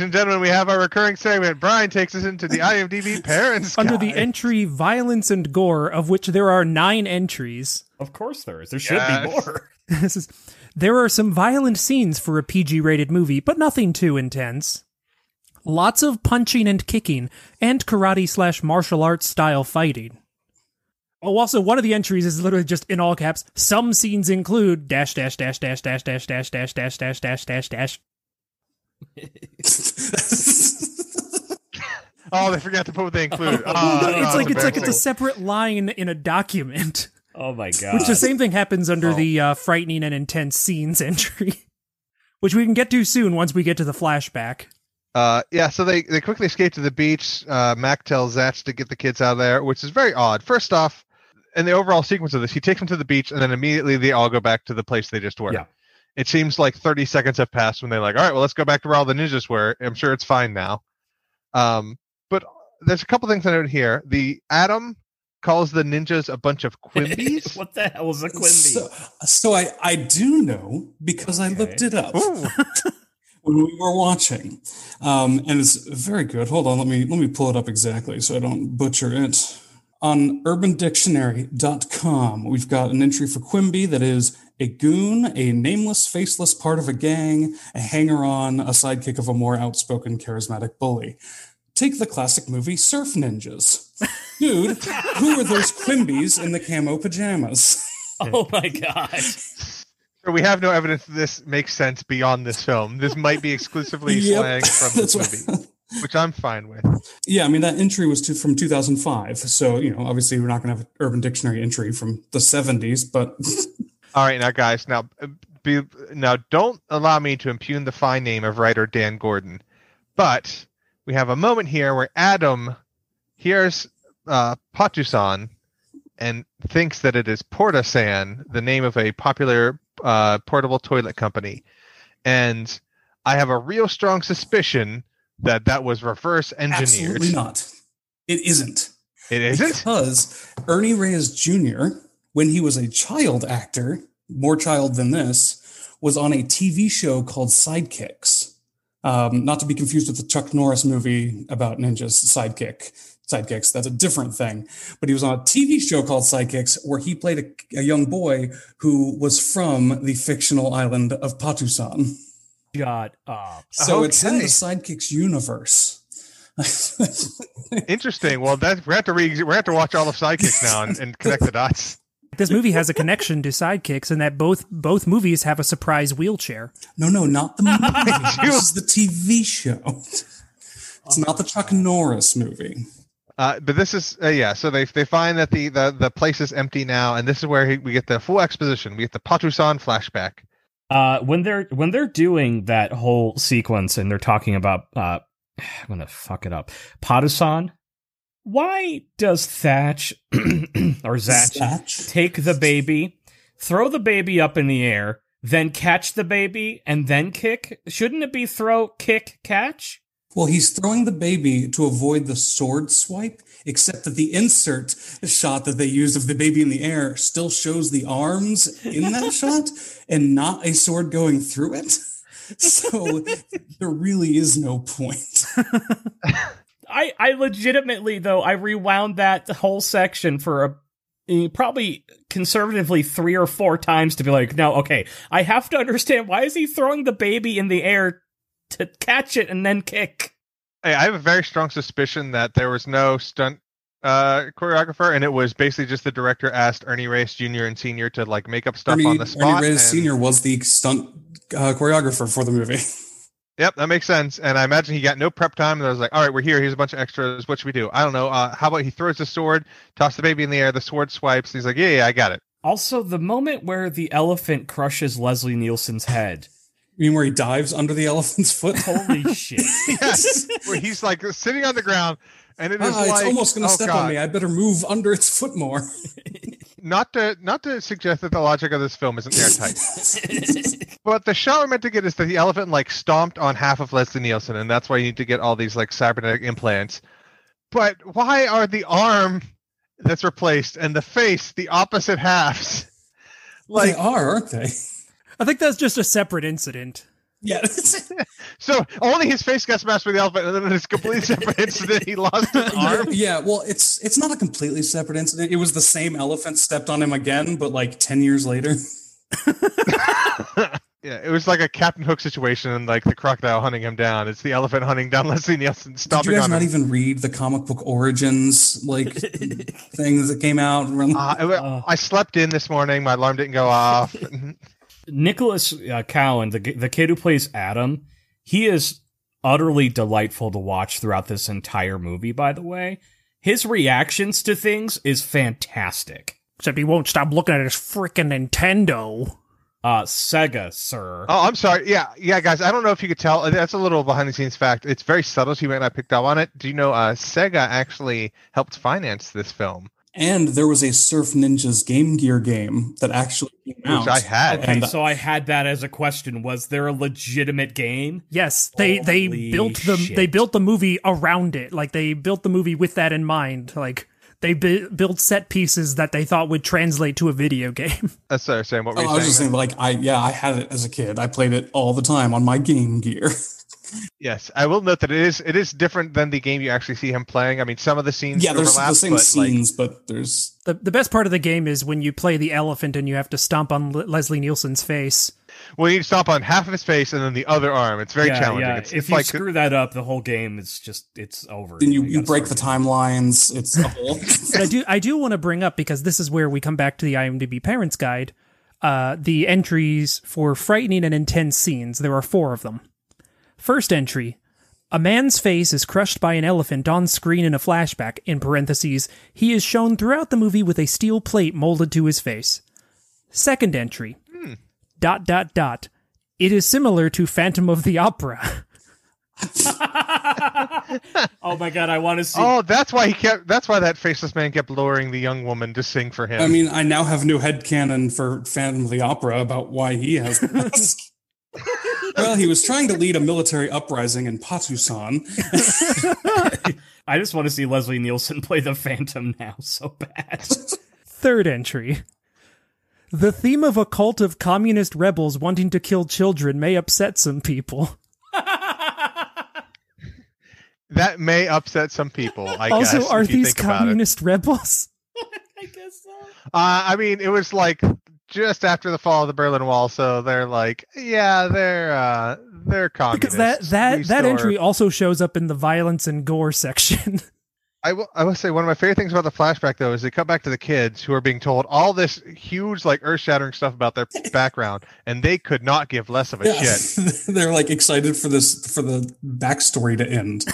Speaker 3: and gentlemen, we have our recurring segment. Brian takes us into the IMDb parents
Speaker 2: Under the entry violence and gore, of which there are nine entries.
Speaker 1: of course there is. There should
Speaker 3: Yes.
Speaker 1: be more.
Speaker 2: this is there are some violent scenes for a PG rated movie, but nothing too intense. Lots of punching and kicking, and karate slash martial arts style fighting. Oh, also one of the entries is literally just in all caps. Some scenes include dash dash dash dash dash dash dash dash dash dash dash dash dash.
Speaker 3: Oh, they forgot to put what they include.
Speaker 1: Oh,
Speaker 3: Oh,
Speaker 1: no,
Speaker 2: it's
Speaker 3: oh,
Speaker 2: like it's like it's a separate line in a document.
Speaker 1: Oh my god.
Speaker 2: Which the same thing happens under
Speaker 3: Oh.
Speaker 2: the uh, frightening and intense scenes entry, which we can get to soon once we get to the flashback.
Speaker 3: Uh, yeah, so they, they quickly escape to the beach. Uh, Mac tells Zatch to get the kids out of there, which is very odd. First off, in the overall sequence of this, he takes them to the beach, and then immediately they all go back to the place they just were.
Speaker 1: Yeah.
Speaker 3: It seems like 30 seconds have passed when they're like, all right, well, let's go back to where all the ninjas were. I'm sure it's fine now. Um, but there's a couple things I note here. The Adam calls the ninjas a bunch of quimbies.
Speaker 1: what the hell is a Quimby?
Speaker 4: So, so I, I do know because I looked it up when we were watching. Um, and it's very good. Hold on, let me let me pull it up exactly so I don't butcher it. On urbandictionary.com, we've got an entry for Quimby that is a goon, a nameless, faceless part of a gang, a hanger on, a sidekick of a more outspoken, charismatic bully. Take the classic movie Surf Ninjas. Dude, who are those Quimbys in the camo pajamas?
Speaker 1: oh my god.
Speaker 3: So we have no evidence that this makes sense beyond this film. This might be exclusively
Speaker 4: Yep.
Speaker 3: slang from this movie,
Speaker 4: what-
Speaker 3: which I'm fine with.
Speaker 4: Yeah, I mean that entry was to, from 2005, so you know obviously we're not going to have an Urban Dictionary entry from the 70s, but
Speaker 3: All right, now guys, now be now don't allow me to impugn the fine name of writer Dan Gordon, but we have a moment here where Adam hears uh, Patusan and thinks that it is Portasan, the name of a popular uh, portable toilet company. And I have a real strong suspicion that that was reverse engineered.
Speaker 4: Absolutely not. It isn't.
Speaker 3: It isn't?
Speaker 4: Because Ernie Reyes Jr., when he was a child actor, more child than this, was on a TV show called Sidekicks. Um, not to be confused with the Chuck Norris movie about ninjas, Sidekick. Sidekicks, that's a different thing. But he was on a TV show called Sidekicks where he played a, a young boy who was from the fictional island of Patusan.
Speaker 1: Shut up.
Speaker 4: So it's in the Sidekicks universe.
Speaker 3: Interesting. Well, that we have to re- we have to watch all of Sidekicks now and, and connect the dots.
Speaker 2: This movie has a connection to Sidekicks in that both both movies have a surprise wheelchair.
Speaker 4: No, no, not the movie. this is the TV show. It's not the Chuck Norris movie.
Speaker 3: Uh, but this is uh, yeah. So they they find that the, the the place is empty now, and this is where he, we get the full exposition. We get the Patusan flashback.
Speaker 1: Uh, when they're when they're doing that whole sequence and they're talking about uh, I'm gonna fuck it up. Patusan. Why does Thatch or Zatch
Speaker 4: Zatch?
Speaker 1: take the baby, throw the baby up in the air, then catch the baby and then kick? Shouldn't it be throw, kick, catch?
Speaker 4: Well, he's throwing the baby to avoid the sword swipe, except that the insert shot that they used of the baby in the air still shows the arms in that shot and not a sword going through it. So there really is no point.
Speaker 1: I I legitimately though I rewound that whole section for a eh, probably conservatively three or four times to be like, no, okay, I have to understand why is he throwing the baby in the air to catch it and then kick?
Speaker 3: Hey, I have a very strong suspicion that there was no stunt uh, choreographer, and it was basically just the director asked Ernie Reyes Jr. and Senior to like make up stuff
Speaker 4: Ernie,
Speaker 3: on the spot.
Speaker 4: Ernie Reyes
Speaker 3: and-
Speaker 4: Sr. was the stunt uh, choreographer for the movie.
Speaker 3: Yep, that makes sense. And I imagine he got no prep time. And I was like, all right, we're here. Here's a bunch of extras. What should we do? I don't know. Uh, how about he throws the sword, toss the baby in the air, the sword swipes. He's like, yeah, yeah, I got it.
Speaker 1: Also, the moment where the elephant crushes Leslie Nielsen's head.
Speaker 4: You mean where he dives under the elephant's foot?
Speaker 1: Holy shit.
Speaker 3: Yes, where he's like sitting on the ground, and it is
Speaker 4: Ah, it's
Speaker 3: like,
Speaker 4: almost going to
Speaker 3: oh,
Speaker 4: step
Speaker 3: God.
Speaker 4: on me. I better move under its foot more.
Speaker 3: Not to not to suggest that the logic of this film isn't airtight, but the shot we're meant to get is that the elephant like stomped on half of Leslie Nielsen, and that's why you need to get all these like cybernetic implants. But why are the arm that's replaced and the face the opposite halves?
Speaker 4: Like,
Speaker 3: Like
Speaker 4: they are, aren't they?
Speaker 2: I think that's just a separate incident.
Speaker 4: Yes.
Speaker 3: so, only his face got smashed with the elephant, and then it's a completely separate incident. He lost his arm.
Speaker 4: yeah, well, it's it's not a completely separate incident. It was the same elephant stepped on him again, but like ten years later.
Speaker 3: Yeah, it was like a Captain Hook situation, and like the crocodile hunting him down. It's the elephant hunting down Leslie Nielsen,
Speaker 4: Did
Speaker 3: stomping
Speaker 4: you guys
Speaker 3: on
Speaker 4: not
Speaker 3: him.
Speaker 4: even read the comic book origins like things that came out? around-
Speaker 3: Uh, I- I slept in this morning. My alarm didn't go off.
Speaker 1: Nicolas uh, Cowan, the the kid who plays Adam, he is utterly delightful to watch throughout this entire movie. By the way, his reactions to things is fantastic.
Speaker 2: Except he won't stop looking at his frickin' Nintendo.
Speaker 1: Uh, Sega, sir.
Speaker 3: Oh, I'm sorry. Yeah, yeah, guys. I don't know if you could tell. That's a little behind the scenes fact. It's very subtle. So you might not picked up on it. Do you know uh, Sega actually helped finance this film,
Speaker 4: And there was a Surf Ninjas Game Gear game that actually came
Speaker 3: which
Speaker 4: out.
Speaker 3: I had.
Speaker 1: Okay,
Speaker 4: and-
Speaker 1: so I had that as a question. Was there a legitimate game?
Speaker 2: Yes, they they built the
Speaker 1: shit.
Speaker 2: they built the movie around it. Like they built the movie with that in mind. Like they bu- built set pieces that they thought would translate to a video game.
Speaker 3: That's what I was saying. What were
Speaker 4: Oh,
Speaker 3: you
Speaker 4: I was just
Speaker 3: saying?
Speaker 4: saying, like, I yeah, I had it as a kid. I played it all the time on my Game Gear.
Speaker 3: Yes, I will note that it is it is different than the game you actually see him playing. I mean, some of the scenes
Speaker 4: yeah, there's
Speaker 3: overlap,
Speaker 4: the same
Speaker 3: but, like,
Speaker 4: scenes, but there's
Speaker 2: the The best part of the game is when you play the elephant and you have to stomp on Le- Leslie Nielsen's face.
Speaker 3: well, you stomp on half of his face and then the other arm. It's very
Speaker 1: yeah,
Speaker 3: challenging.
Speaker 1: yeah.
Speaker 3: It's,
Speaker 1: if
Speaker 3: it's
Speaker 1: you
Speaker 3: like
Speaker 1: screw that up, the whole game is just it's over.
Speaker 4: then you, you
Speaker 1: gotta
Speaker 4: break the
Speaker 1: start
Speaker 4: timelines. It's a whole.
Speaker 2: But I do I do want to bring up because this is where we come back to the IMDb Parents Guide. Uh, the entries for frightening and intense scenes. There are four of them. First entry: A man's face is crushed by an elephant on screen in a flashback. In parentheses, he is shown throughout the movie with a steel plate molded to his face. Second entry: Dot dot dot. It is similar to Phantom of the Opera.
Speaker 1: Oh my god, I want to see.
Speaker 3: Oh, that's why he kept. That's why that faceless man kept luring the young woman to sing for him.
Speaker 4: I mean, I now have new headcanon for Phantom of the Opera about why he has the mask. well, he was trying to lead a military uprising in Patusan.
Speaker 1: I just want to see Leslie Nielsen play the Phantom now so bad.
Speaker 2: Third entry. The theme of a cult of communist rebels wanting to kill children may upset some people.
Speaker 3: that may upset some people. I
Speaker 2: also,
Speaker 3: guess,
Speaker 2: are
Speaker 3: if you
Speaker 2: these
Speaker 3: think
Speaker 2: communist rebels?
Speaker 1: I guess so.
Speaker 3: Uh, I mean, it was like just after the fall of the Berlin Wall, so they're like, yeah, they're uh, they're communists.
Speaker 2: Because that that that
Speaker 3: Restore-
Speaker 2: entry also shows up in the violence and gore section.
Speaker 3: I will, I will say one of my favorite things about the flashback though is they cut back to the kids who are being told all this huge like earth shattering stuff about their background, and they could not give less of a
Speaker 4: Yeah.
Speaker 3: shit.
Speaker 4: They're like excited for this for the backstory to end.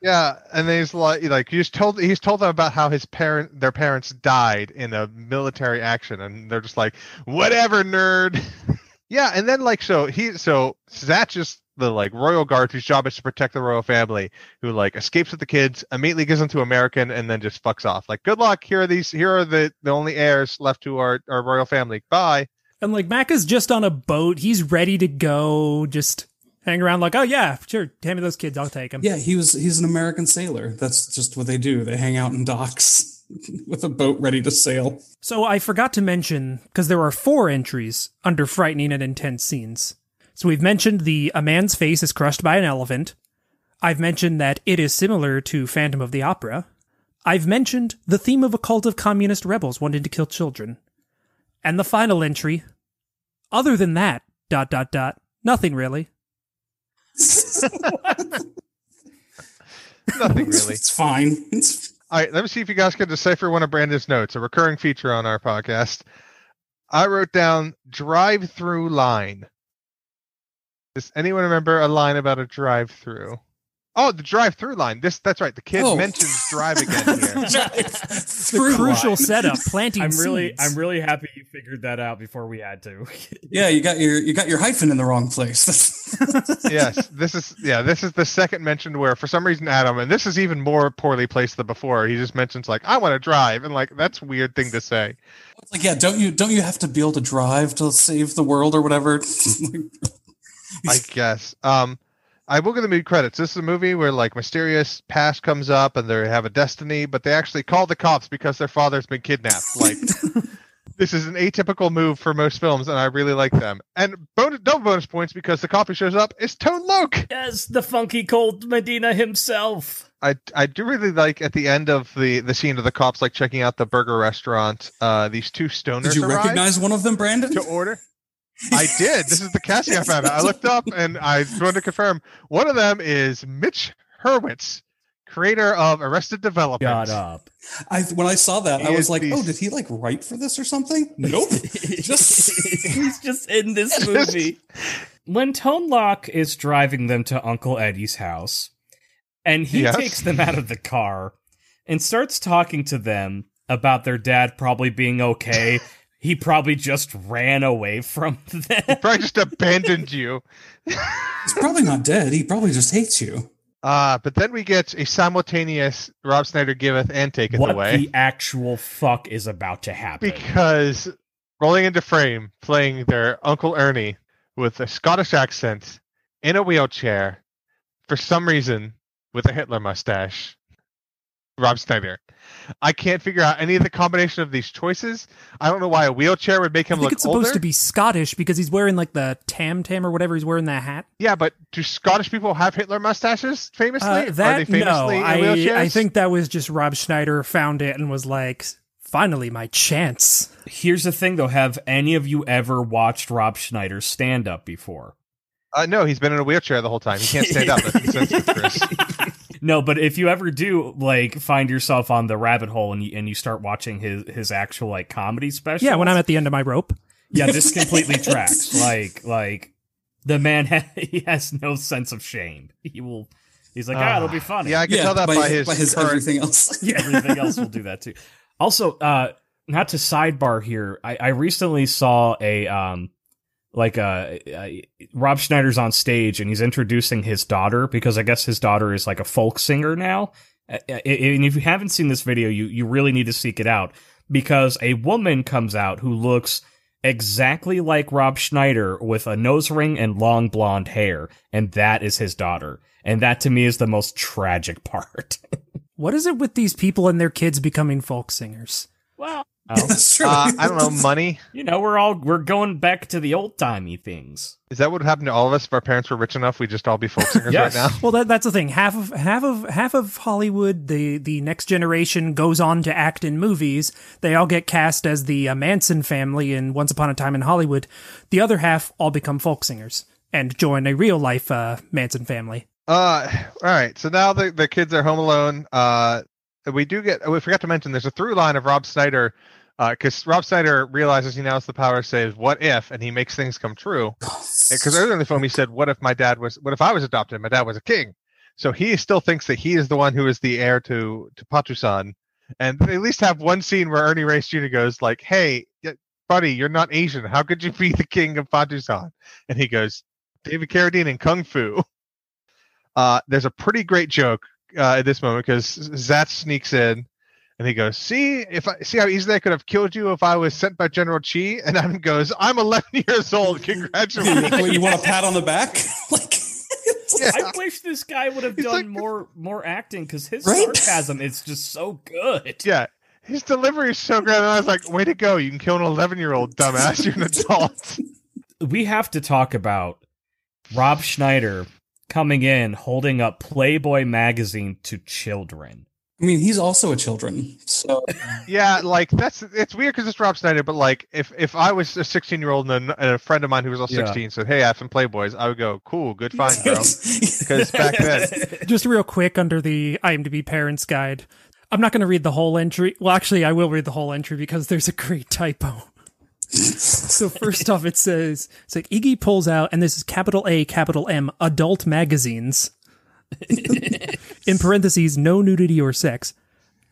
Speaker 3: Yeah, and he's like, like he's told he's told them about how his parent their parents died in a military action, and they're just like, whatever, nerd. yeah, and then like so he so Zatch is the like royal guard whose job is to protect the royal family, who like escapes with the kids, immediately gives them to American, and then just fucks off. Like, good luck. Here are these. Here are the the only heirs left to our our royal family. Bye.
Speaker 2: and like Mac is just on a boat. He's ready to go. Just hang around like, oh yeah, sure, hand me those kids. I'll take them.
Speaker 4: Yeah, he was he's an American sailor. That's just what they do. They hang out in docks with a boat ready to sail.
Speaker 2: So I forgot to mention because there are four entries under frightening and intense scenes. So we've mentioned the a man's face is crushed by an elephant. I've mentioned that it is similar to Phantom of the Opera. I've mentioned the theme of a cult of communist rebels wanting to kill children. And the final entry, other than that, dot dot dot, nothing really.
Speaker 3: Nothing really.
Speaker 4: It's fine. It's
Speaker 3: All right, let me see if you guys can decipher one of Brandon's notes, a recurring feature on our podcast. I wrote down drive through line. Does anyone remember a line about a drive through? Oh, the drive through line. This that's right. The kid
Speaker 4: Oh.
Speaker 3: mentions drive again here.
Speaker 2: The crucial
Speaker 4: line.
Speaker 2: setup, planting
Speaker 1: I'm really,
Speaker 2: seeds.
Speaker 1: I'm really happy you figured that out before we had to.
Speaker 4: Yeah, you got your you got your hyphen in the wrong place.
Speaker 3: yes, this is yeah, this is the second mentioned where for some reason Adam, and this is even more poorly placed than before. He just mentions like I want to drive, and like that's a weird thing to say.
Speaker 4: It's like, yeah, don't you don't you have to be able to drive to save the world or whatever?
Speaker 3: I guess. Um, I will give the movie credits. This is a movie where like mysterious past comes up and they have a destiny, but they actually call the cops because their father's been kidnapped. Like this is an atypical move for most films, and I really like them. And bonus, double bonus points because the cop who shows up is Tone Loc.
Speaker 1: yes, the funky cold Medina himself.
Speaker 3: I I do really like at the end of the the scene of the cops like checking out the burger restaurant. Uh, these two stoners
Speaker 4: Did you recognize one of them, Brandon?
Speaker 3: to order. I did. This is the casting I found out. I looked up and I wanted to confirm. One of them is Mitch Hurwitz, creator of Arrested Development.
Speaker 1: Got up.
Speaker 4: I when I saw that, I was like,
Speaker 3: the-
Speaker 4: oh, did he like write for this or something? Nope. Just
Speaker 1: He's just in this movie. When Tone Loc is driving them to Uncle Eddie's house, and he
Speaker 3: Yes.
Speaker 1: takes them out of the car and starts talking to them about their dad probably being okay. He probably just ran away from them.
Speaker 3: Probably just abandoned you.
Speaker 4: he's probably not dead. He probably just hates you.
Speaker 3: Uh, but then we get a simultaneous Rob Schneider giveth and taketh
Speaker 1: what
Speaker 3: away.
Speaker 1: the actual fuck is about to happen?
Speaker 3: because rolling into frame, playing their Uncle Ernie with a Scottish accent in a wheelchair, for some reason with a Hitler mustache. Rob Schneider. I can't figure out any of the combination of these choices. I don't know why a wheelchair would make
Speaker 2: I
Speaker 3: him
Speaker 2: think
Speaker 3: look
Speaker 2: it's supposed
Speaker 3: older.
Speaker 2: to be Scottish because he's wearing like the tam tam or whatever he's wearing that hat.
Speaker 3: Yeah, but do Scottish people have Hitler mustaches famously?
Speaker 2: Uh,
Speaker 3: Are
Speaker 2: that
Speaker 3: they
Speaker 2: no,
Speaker 3: famously in
Speaker 2: I
Speaker 3: wheelchairs?
Speaker 2: I think that was just Rob Schneider found it and was like, finally my chance.
Speaker 1: Here's the thing, though: Have any of you ever watched Rob Schneider stand up before?
Speaker 3: Uh, no, he's been in a wheelchair the whole time. He can't stand up. That's insensitive, Chris.
Speaker 1: No, but if you ever do like find yourself on the rabbit hole and you and you start watching his his actual like comedy special,
Speaker 2: Yeah, when I'm at the end of my rope.
Speaker 1: yeah, this completely tracks. Like like the man ha- he has no sense of shame. He will. He's like, ah, it'll be funny.
Speaker 3: Yeah, I can tell that by, his,
Speaker 4: by his
Speaker 3: current
Speaker 4: everything else.
Speaker 1: yeah, everything else will do that too. Also, uh, not to sidebar here, I, I recently saw a um like uh, uh Rob Schneider's on stage and he's introducing his daughter because I guess his daughter is like a folk singer now. Uh, uh, And if you haven't seen this video, you you really need to seek it out because a woman comes out who looks exactly like Rob Schneider with a nose ring and long blonde hair, and that is his daughter. And that to me is the most tragic part.
Speaker 2: What is it with these people and their kids becoming folk singers?
Speaker 1: well,
Speaker 4: That's true.
Speaker 3: Uh, I don't know, money.
Speaker 1: you know, we're all we're going back to the old timey things.
Speaker 3: Is that what happened to all of us if our parents were rich enough? We'd just all be folk singers
Speaker 1: Yes.
Speaker 3: right now.
Speaker 2: Well, that, that's the thing. Half of half of half of Hollywood, the the next generation goes on to act in movies. They all get cast as the uh, Manson family in Once Upon a Time in Hollywood. The other half all become folk singers and join a real life uh, Manson family.
Speaker 3: Uh, all right. So now the, the kids are home alone. Uh, we do get. We forgot to mention there's a through line of Rob Schneider, because Rob Schneider realizes he now has the power to say, "What if?" and he makes things come true. Because earlier in the film he said, "What if my dad was? What if I was adopted? My dad was a king." So he still thinks that he is the one who is the heir to to Patusan, and they at least have one scene where Ernie Reyes Jr. goes like, "Hey, buddy, you're not Asian. How could you be the king of Patusan?" And he goes, "David Carradine in Kung Fu." Uh, there's a pretty great joke uh, at this moment because Zatch sneaks in and he goes, "See if I see how easily I could have killed you if I was sent by General Chi." And Adam goes, "I'm 11 years old. Congratulations."
Speaker 4: Wait, you want a pat on the back? like,
Speaker 3: Yeah.
Speaker 1: I wish this guy would have
Speaker 3: He's
Speaker 1: done
Speaker 3: like-
Speaker 1: more more acting because his
Speaker 4: Right?
Speaker 1: sarcasm is just so good.
Speaker 3: yeah. His delivery is so great. And I was like, way to go. You can kill an 11 year old, dumbass. You're an adult.
Speaker 1: We have to talk about Rob Schneider coming in holding up Playboy magazine to children.
Speaker 4: I mean, he's also a children, so
Speaker 3: yeah, like that's it's weird because it's Rob Schneider, but like if if I was a 16 year old and, a- and a friend of mine who was also
Speaker 1: Yeah.
Speaker 3: 16 said, "Hey, I have some Playboys," I would go, "Cool, good find, bro." Because back then,
Speaker 2: Just real quick under the IMDb Parents Guide. I'm not going to read the whole entry. Well, actually, I will read the whole entry because there's a great typo. so first off, it says it's like Iggy pulls out, and this is capital A, capital M, adult magazines. In parentheses, no nudity or sex.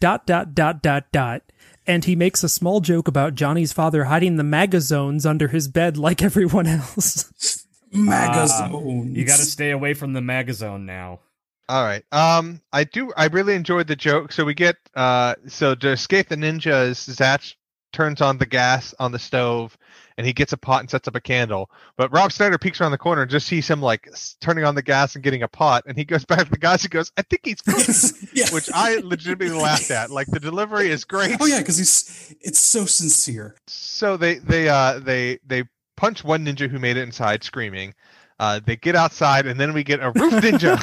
Speaker 2: Dot dot dot dot dot. And he makes a small joke about Johnny's father hiding the magazones under his bed like everyone else.
Speaker 4: magazines.
Speaker 1: You got to stay away from the magazone now.
Speaker 3: All right. Um, I do. I really enjoyed the joke. So we get. Uh, so to escape the ninjas, Zatch turns on the gas on the stove, and he gets a pot and sets up a candle. But Rob Schneider peeks around the corner and just sees him like turning on the gas and getting a pot, and he goes back to the guys. He goes, "I think he's cooking,"
Speaker 4: yeah.
Speaker 3: which I legitimately laughed at. Like the delivery is great.
Speaker 4: Oh yeah, because he's it's so sincere.
Speaker 3: So they they uh they they punch one ninja who made it inside, screaming. Uh, they get outside, and then we get a roof ninja.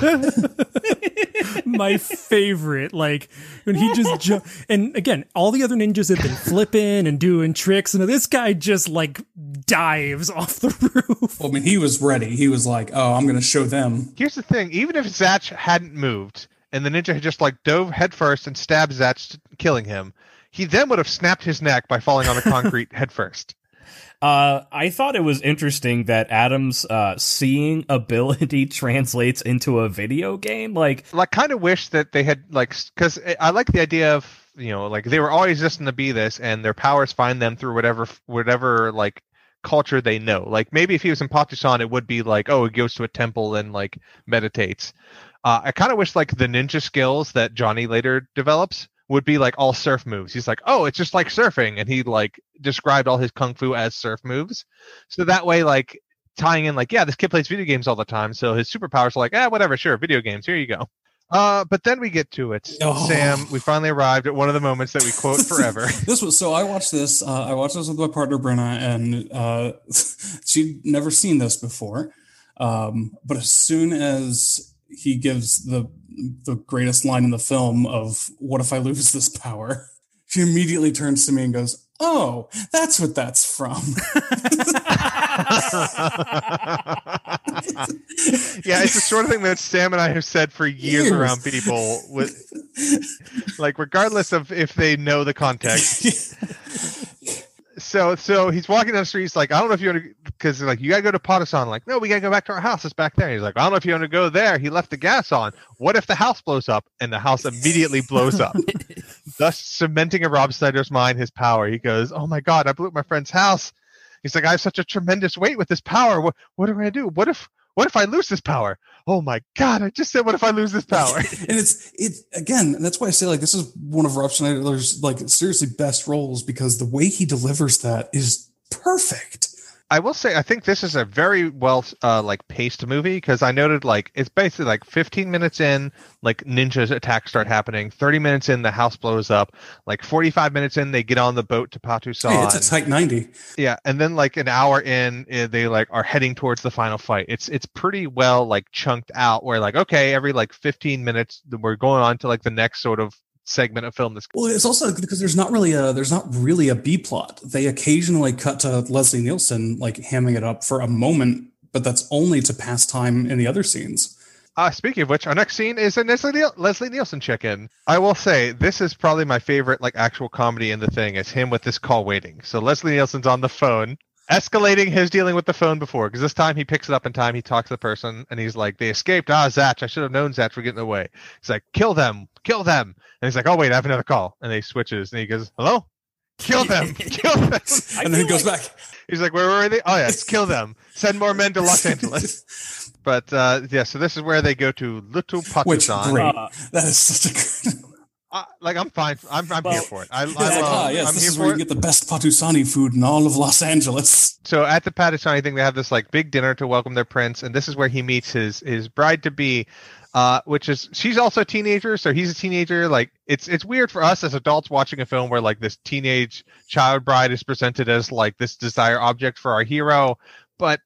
Speaker 2: my favorite. Like when he just ju- and again, all the other ninjas have been flipping and doing tricks, and this guy just like dives off the roof.
Speaker 4: Well, I mean, he was ready. He was like, "Oh, I'm going to show them."
Speaker 3: Here's the thing: even if Zatch hadn't moved and the ninja had just like dove headfirst and stabbed Zatch, killing him, he then would have snapped his neck by falling on the concrete headfirst.
Speaker 1: Uh, I thought it was interesting that Adam's uh, seeing ability translates into a video game. Like,
Speaker 3: Like, kind of wish that they had like, because I like the idea of you know, like they were always destined to be this, and their powers find them through whatever whatever like culture they know. Like maybe if he was in Patusan, it would be like, oh, he goes to a temple and like meditates. Uh, I kind of wish like the ninja skills that Johnny later develops would be like all surf moves. He's like, oh, it's just like surfing, and he like described all his kung fu as surf moves. So that way, like tying in, like, yeah, this kid plays video games all the time, so his superpowers are like, ah, whatever, sure, video games. Here you go. Uh, but then we get to it,
Speaker 4: Oh.
Speaker 3: Sam. We finally arrived at one of the moments that we quote forever.
Speaker 4: This was so. I watched this. Uh, I watched this with my partner Brenna, and uh, she'd never seen this before. Um, but as soon as he gives the the greatest line in the film of "What if I lose this power?" She immediately turns to me and goes, "Oh, that's what that's from."
Speaker 3: yeah, it's the sort of thing that Sam and I have said for years
Speaker 4: Years.
Speaker 3: around people with like regardless of if they know the context. So so he's walking down the street, he's like, I don't know if you want to because like you gotta go to Patusan. Like, no, we gotta go back to our house. It's back there. He's like, I don't know if you want to go there. He left the gas on. What if the house blows up? And the house immediately blows up. Thus cementing in Rob Schneider's mind his power. He goes, Oh my god, I blew up my friend's house. He's like, I have such a tremendous weight with this power. What what am I gonna do? What if what if I lose this power? Oh my god! I just said, what if I lose this power?
Speaker 4: and it's it again. That's why I say like this is one of Rob Schneider's like seriously best roles because the way he delivers that is perfect.
Speaker 3: I will say I think this is a very well uh, like paced movie because I noted like it's basically like 15 minutes in like ninjas attacks start happening 30 minutes in the house blows up like 45 minutes in they get on the boat to Patusan
Speaker 4: Hey, it's a tight ninety.
Speaker 3: yeah and then like an hour in eh, they like are heading towards the final fight it's it's pretty well like chunked out where like okay every like 15 minutes we're going on to like the next sort of segment of film that's
Speaker 4: Well, it's also because there's not really a there's not really a B plot. They occasionally cut to Leslie Nielsen like hamming it up for a moment, but that's only to pass time in the other scenes.
Speaker 3: Uh, speaking of which, our next scene is a Leslie, Niel- Leslie Nielsen check-in. I will say this is probably my favorite like actual comedy in the thing is him with this call waiting. So Leslie Nielsen's on the phone, escalating his dealing with the phone before because this time he picks it up in time. He talks to the person and he's like, "They escaped. Ah, Zatch. I should have known Zatch were getting away." He's like, "Kill them, kill them." And he's like, "Oh wait, I have another call." And he switches and he goes, "Hello." Kill them! Kill them!
Speaker 4: and then he goes back.
Speaker 3: He's like, where were they? Oh yeah, it's kill them. Send more men to Los Angeles. But uh, yeah, so this is where they go to Little
Speaker 4: Which
Speaker 3: Pakistan.
Speaker 4: great.
Speaker 1: Uh,
Speaker 4: That is such a good.
Speaker 3: Uh, like I'm fine. I'm, I'm
Speaker 1: Well,
Speaker 3: here for it. I, I love,
Speaker 4: ah, yes,
Speaker 3: I'm
Speaker 4: this
Speaker 3: here
Speaker 4: is where you
Speaker 3: it.
Speaker 4: get the best Patusani food in all of Los Angeles.
Speaker 3: So at the Pakistani thing, they have this like big dinner to welcome their prince, and this is where he meets his his bride to be, uh, which is she's also a teenager, so he's a teenager. Like it's it's weird for us as adults watching a film where like this teenage child bride is presented as like this desire object for our hero, but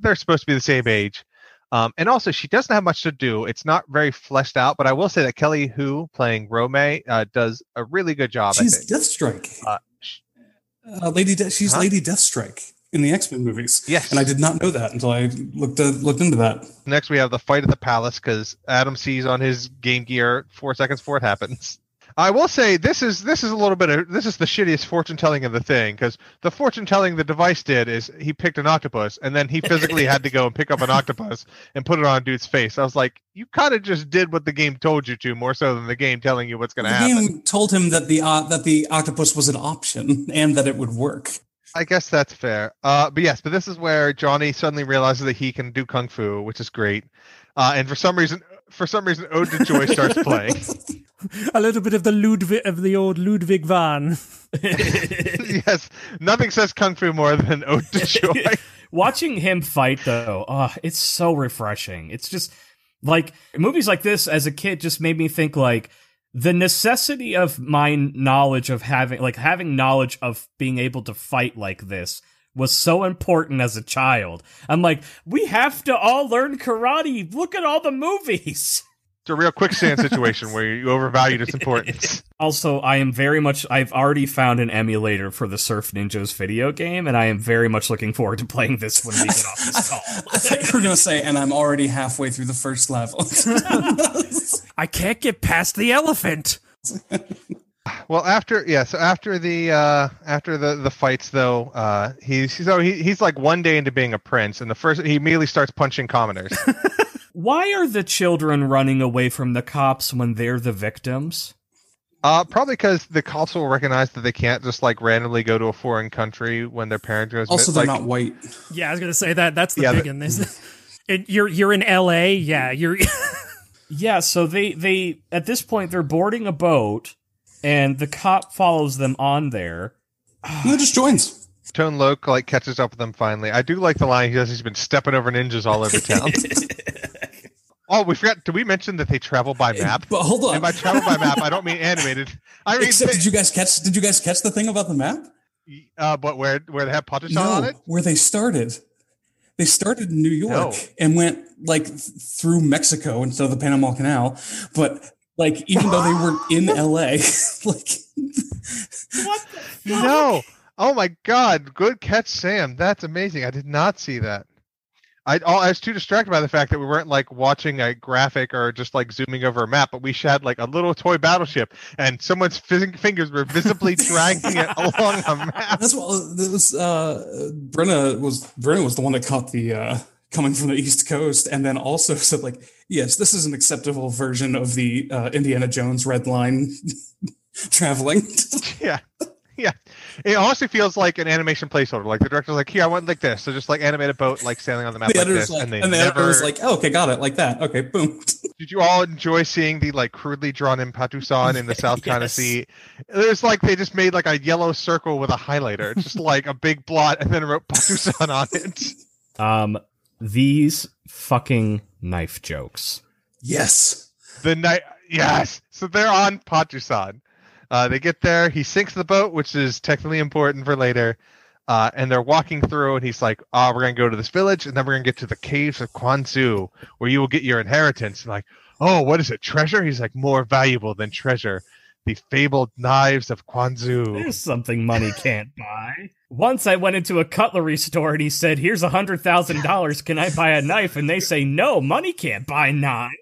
Speaker 3: they're supposed to be the same age. Um, and also, she doesn't have much to do. It's not very fleshed out, but I will say that Kelly Hu playing Rome uh, does a really good job.
Speaker 4: She's. Deathstrike.
Speaker 3: Uh,
Speaker 4: Uh, Lady, De- she's
Speaker 3: Huh?
Speaker 4: Lady Deathstrike in the X Men movies.
Speaker 3: Yes.
Speaker 4: and I did not know that until I looked uh, looked into that.
Speaker 3: Next, we have the fight at the palace because Adam sees on his Game Gear four seconds before it happens. I will say this is this is a little bit of this is the shittiest fortune telling of the thing because the fortune telling the device did is he picked an octopus and then he physically had to go and pick up an octopus and put it on a dude's face. I was like, you kind of just did what the game told you to, more so than the game telling you what's going to happen.
Speaker 4: game told him that the uh, that the octopus was an option and that it would work.
Speaker 3: I guess that's fair. Uh, but yes, but this is where Johnny suddenly realizes that he can do kung fu, which is great. Uh, and for some reason, for some reason, Ode to Joy starts playing.
Speaker 2: A little bit of the Ludwig of the old Ludwig van.
Speaker 3: yes, nothing says kung fu more than Ode to Joy.
Speaker 1: Watching him fight though, oh, it's so refreshing. It's just like movies like this as a kid just made me think like the necessity of my knowledge of having like having knowledge of being able to fight like this was so important as a child. I'm like, we have to all learn karate. Look at all the movies.
Speaker 3: It's a real quicksand situation where you overvalued its importance.
Speaker 1: Also, I am very much I've already found an emulator for the Surf Ninjas video game and I am very much looking forward to playing this when we get off this call.
Speaker 4: I thought you were going to say, and I'm already halfway through the first level.
Speaker 2: I can't get past the elephant.
Speaker 3: Well, after yeah, so after the uh after the the fights though, uh he's so he, he's like one day into being a prince, and the first he immediately starts punching commoners.
Speaker 1: Why are the children running away from the cops when they're the victims?
Speaker 3: Uh, probably because the cops will recognize that they can't just like randomly go to a foreign country when their parent goes.
Speaker 4: also,
Speaker 3: mi-
Speaker 4: they're
Speaker 3: like,
Speaker 4: not white.
Speaker 2: Yeah, I was gonna say that. That's the
Speaker 3: Yeah,
Speaker 2: big
Speaker 3: the-
Speaker 2: one. Is it, you're you're in L.A. Yeah, you're.
Speaker 1: Yeah, so they they at this point they're boarding a boat and the cop follows them on there.
Speaker 4: No, just joins.
Speaker 3: Tone Loc like catches up with them finally. I do like the line he says he's been stepping over ninjas all over town. oh, we forgot. Did we mention that they travel by map?
Speaker 4: But hold on.
Speaker 3: And by travel by map, I don't mean animated. I mean,
Speaker 4: Except, did you guys catch? Did you guys catch the thing about the map?
Speaker 3: uh, but where where they have Patusan
Speaker 4: No,
Speaker 3: on it?
Speaker 4: where they started. They started in New York
Speaker 3: No.
Speaker 4: and went like th- through Mexico instead of the Panama Canal. But like, even though they weren't in LA, like
Speaker 1: What the
Speaker 3: No. Oh my God! Good catch, Sam. That's amazing. I did not see that. I, oh, I was too distracted by the fact that we weren't like watching a graphic or just like zooming over a map, but we had like a little toy battleship, and someone's fing- fingers were visibly dragging it along a map.
Speaker 4: that's what that was. Uh, Brenna was Brenna was the one that caught the uh, coming from the East Coast, and then also said like, yes, this is an acceptable version of the uh, Indiana Jones Red Line traveling.
Speaker 3: yeah, yeah, it honestly feels like an animation placeholder. Like the director's like, "Here, I want like this." So just like animate a boat like sailing on the map
Speaker 4: the
Speaker 3: like this,
Speaker 4: like,
Speaker 3: and they
Speaker 4: and the
Speaker 3: never.
Speaker 4: editor's like, oh, okay, got it, like that. Okay, boom.
Speaker 3: Did you all enjoy seeing the like crudely drawn in Patusan in the South China
Speaker 1: Yes.
Speaker 3: Sea? There's like they just made like a yellow circle with a highlighter, just like a big blot, and then wrote Patusan on it.
Speaker 1: Um, these fucking knife jokes.
Speaker 4: yes.
Speaker 3: The night, yes. So they're on Patusan. Uh, they get there. He sinks the boat, which is technically important for later. Uh, and they're walking through, and he's like, "Ah, we're gonna go to this village, and then we're gonna get to the caves of Kwanzu, where you will get your inheritance." And like, oh, what is it? Treasure? He's like, more valuable than treasure. The fabled knives of Kwanzu.
Speaker 1: There's something money can't buy. Once I went into a cutlery store and he said, "Here's a hundred thousand dollars. Can I buy a knife?" And they say, "No, money can't buy knives."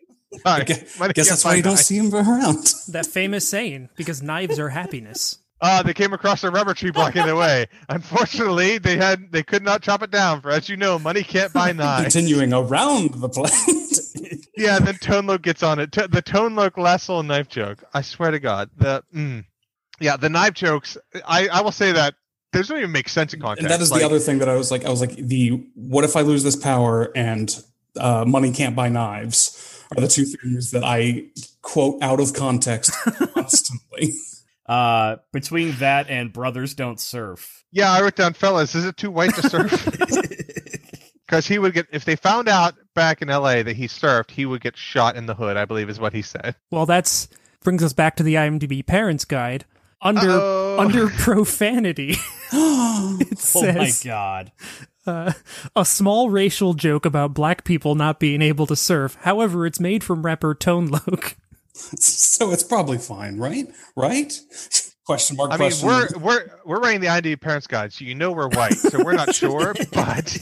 Speaker 3: I
Speaker 4: I guess, that's why you don't see him around.
Speaker 2: That famous saying, because knives are happiness.
Speaker 3: Ah, they came across a rubber tree blocking their way. Unfortunately, they had they could not chop it down. For as you know, money can't buy knives.
Speaker 4: Continuing around the planet.
Speaker 3: Yeah, then Tone Loc gets on it. T- the Tone Loc last little knife joke. I swear to God, the mm, yeah, the knife jokes. I I will say that those don't even make sense in context.
Speaker 4: and that is
Speaker 3: Like,
Speaker 4: the other thing that I was like, I was like, the what if I lose this power and uh, money can't buy knives are the two things that I quote out of context constantly.
Speaker 1: Uh, between that and brothers don't surf.
Speaker 3: Yeah, I wrote down, fellas. Is it too white to surf? Because he would get if they found out back in L.A. that he surfed, he would get shot in the hood. I believe is what he said.
Speaker 2: Well, that's brings us back to the IMDb Parents Guide. Under
Speaker 3: Uh-oh.
Speaker 2: under profanity, it
Speaker 1: Oh my god.
Speaker 2: uh, a small racial joke about black people not being able to surf. However, it's made from rapper Tone Loc.
Speaker 4: so it's probably fine, right? Right? Question mark.
Speaker 3: I mean, we're
Speaker 4: mark.
Speaker 3: we're we're writing the ID parents guide, so you know we're white, so we're not sure, but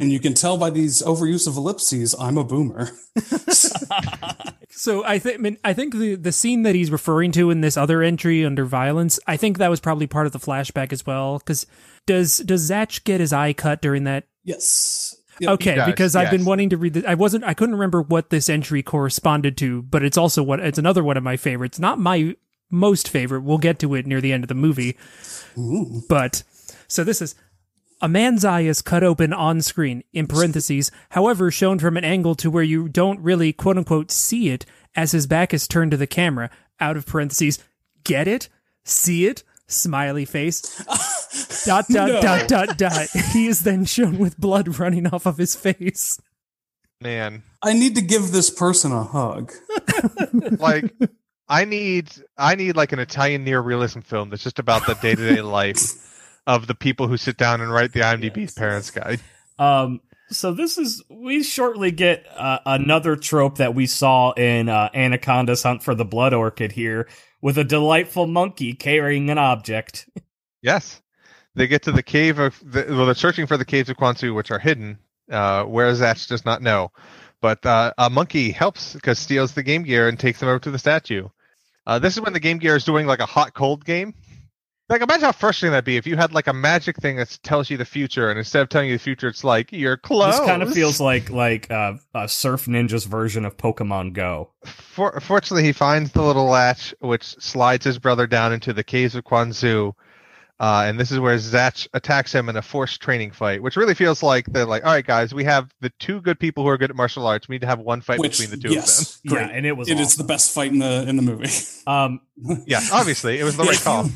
Speaker 4: and you can tell by these overuse of ellipses, I'm a boomer.
Speaker 2: So I think I, mean, I think the the scene that he's referring to in this other entry under violence, I think that was probably part of the flashback as well. Because does does Zatch get his eye cut during that?
Speaker 4: Yes. Yep.
Speaker 2: Okay,
Speaker 3: does,
Speaker 2: because I've been wanting to read. The, I wasn't. I couldn't remember what this entry corresponded to, but it's also what it's another one of my favorites. Not my most favorite. We'll get to it near the end of the movie.
Speaker 4: Ooh.
Speaker 2: But so this is a man's eye is cut open on screen in parentheses, however, shown from an angle to where you don't really quote unquote see it as his back is turned to the camera. Out of parentheses, get it? See it? Smiley face. dot dot
Speaker 4: No.
Speaker 2: dot dot dot. He is then shown with blood running off of his face.
Speaker 3: man,
Speaker 4: I need to give this person a hug.
Speaker 3: like I need I need like an Italian neorealism film that's just about the day to day life of the people who sit down and write the IMDb's parents guide.
Speaker 1: Um, so this is we shortly get uh, another trope that we saw in uh, Anaconda's Hunt for the Blood Orchid here, with a delightful monkey carrying an object.
Speaker 3: Yes, they get to the cave of the, well, they're searching for the caves of Kwanzu, which are hidden. Uh, where Zatch does not know, but uh, a monkey helps because steals the Game Gear and takes them over to the statue. Uh, this is when the Game Gear is doing like a hot cold game. Like imagine how frustrating that'd be if you had like a magic thing that tells you the future, and instead of telling you the future, it's like you're close.
Speaker 1: This kind of feels like like uh, a Surf Ninja's version of Pokemon Go.
Speaker 3: For, fortunately, he finds the little latch, which slides his brother down into the caves of Kwanzu. Uh, and this is where Zatch attacks him in a forced training fight, which really feels like they're like, all right, guys, we have the two good people who are good at martial arts. We need to have one fight
Speaker 4: Which,
Speaker 3: between the two
Speaker 4: yes,
Speaker 1: Yeah,
Speaker 4: great.
Speaker 1: and it was
Speaker 4: It is
Speaker 1: awesome.
Speaker 4: the best fight in the in the movie.
Speaker 1: Um,
Speaker 3: of. Yeah, obviously, it was the right call.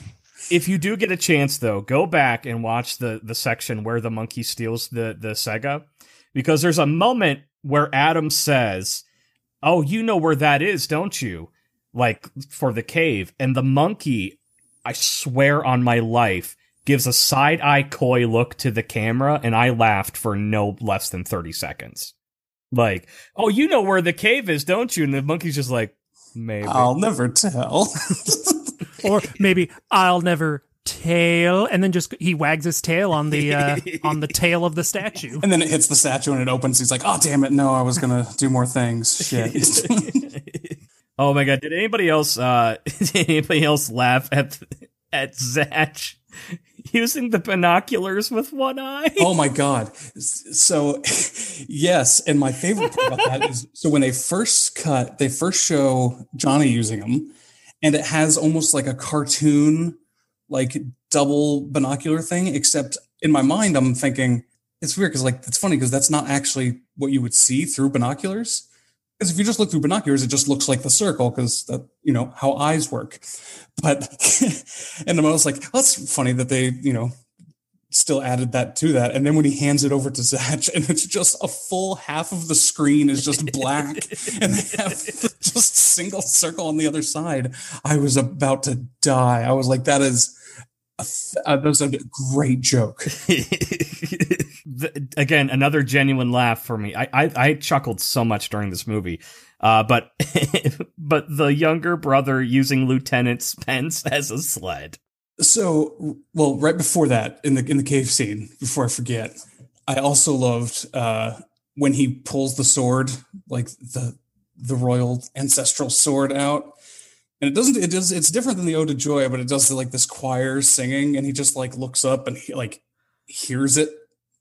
Speaker 1: If you do get a chance though, go back and watch the the section where the monkey steals the the Sega because there's a moment where Adam says, "Oh, you know where that is, don't you?" Like for the cave, and the monkey, I swear on my life, gives a side eye coy look to the camera, and I laughed for no less than 30 seconds. Like, "Oh, you know where the cave is, don't you?" And the monkey's just like, "Maybe."
Speaker 4: I'll never tell.
Speaker 2: Or maybe I'll never tail, and then just he wags his tail on the uh, on the tail of the statue.
Speaker 4: and then it hits the statue and it opens. He's like, "Oh damn it! No, I was gonna do more things." Shit.
Speaker 1: oh my god! Did anybody else? Uh, did anybody else laugh at at Zatch using the binoculars with one eye?
Speaker 4: oh my god! So, yes, and my favorite part about that is so when they first cut, they first show Johnny using them, and it has almost like a cartoon like double binocular thing, except in my mind, I'm thinking it's weird because like it's funny because that's not actually what you would see through binoculars. Because if you just look through binoculars, it just looks like the circle because that you know how eyes work. But and I was like, well, that's funny that they you know still added that to that. And then when he hands it over to Zatch, and it's just a full half of the screen is just black, and they have just single circle on the other side. I was about to die. I was like, that is. A, uh, that was a great joke.
Speaker 1: The- Again, another genuine laugh for me. I, I, I chuckled so much during this movie. Uh, but but the younger brother using Lieutenant Spence as a sled.
Speaker 4: So, well, right before that, in the in the cave scene, before I forget, I also loved uh, when he pulls the sword, like the the royal ancestral sword out, and it doesn't. It does. It's different than the Ode to Joy, but it does like this choir singing, and he just like looks up and he like hears it,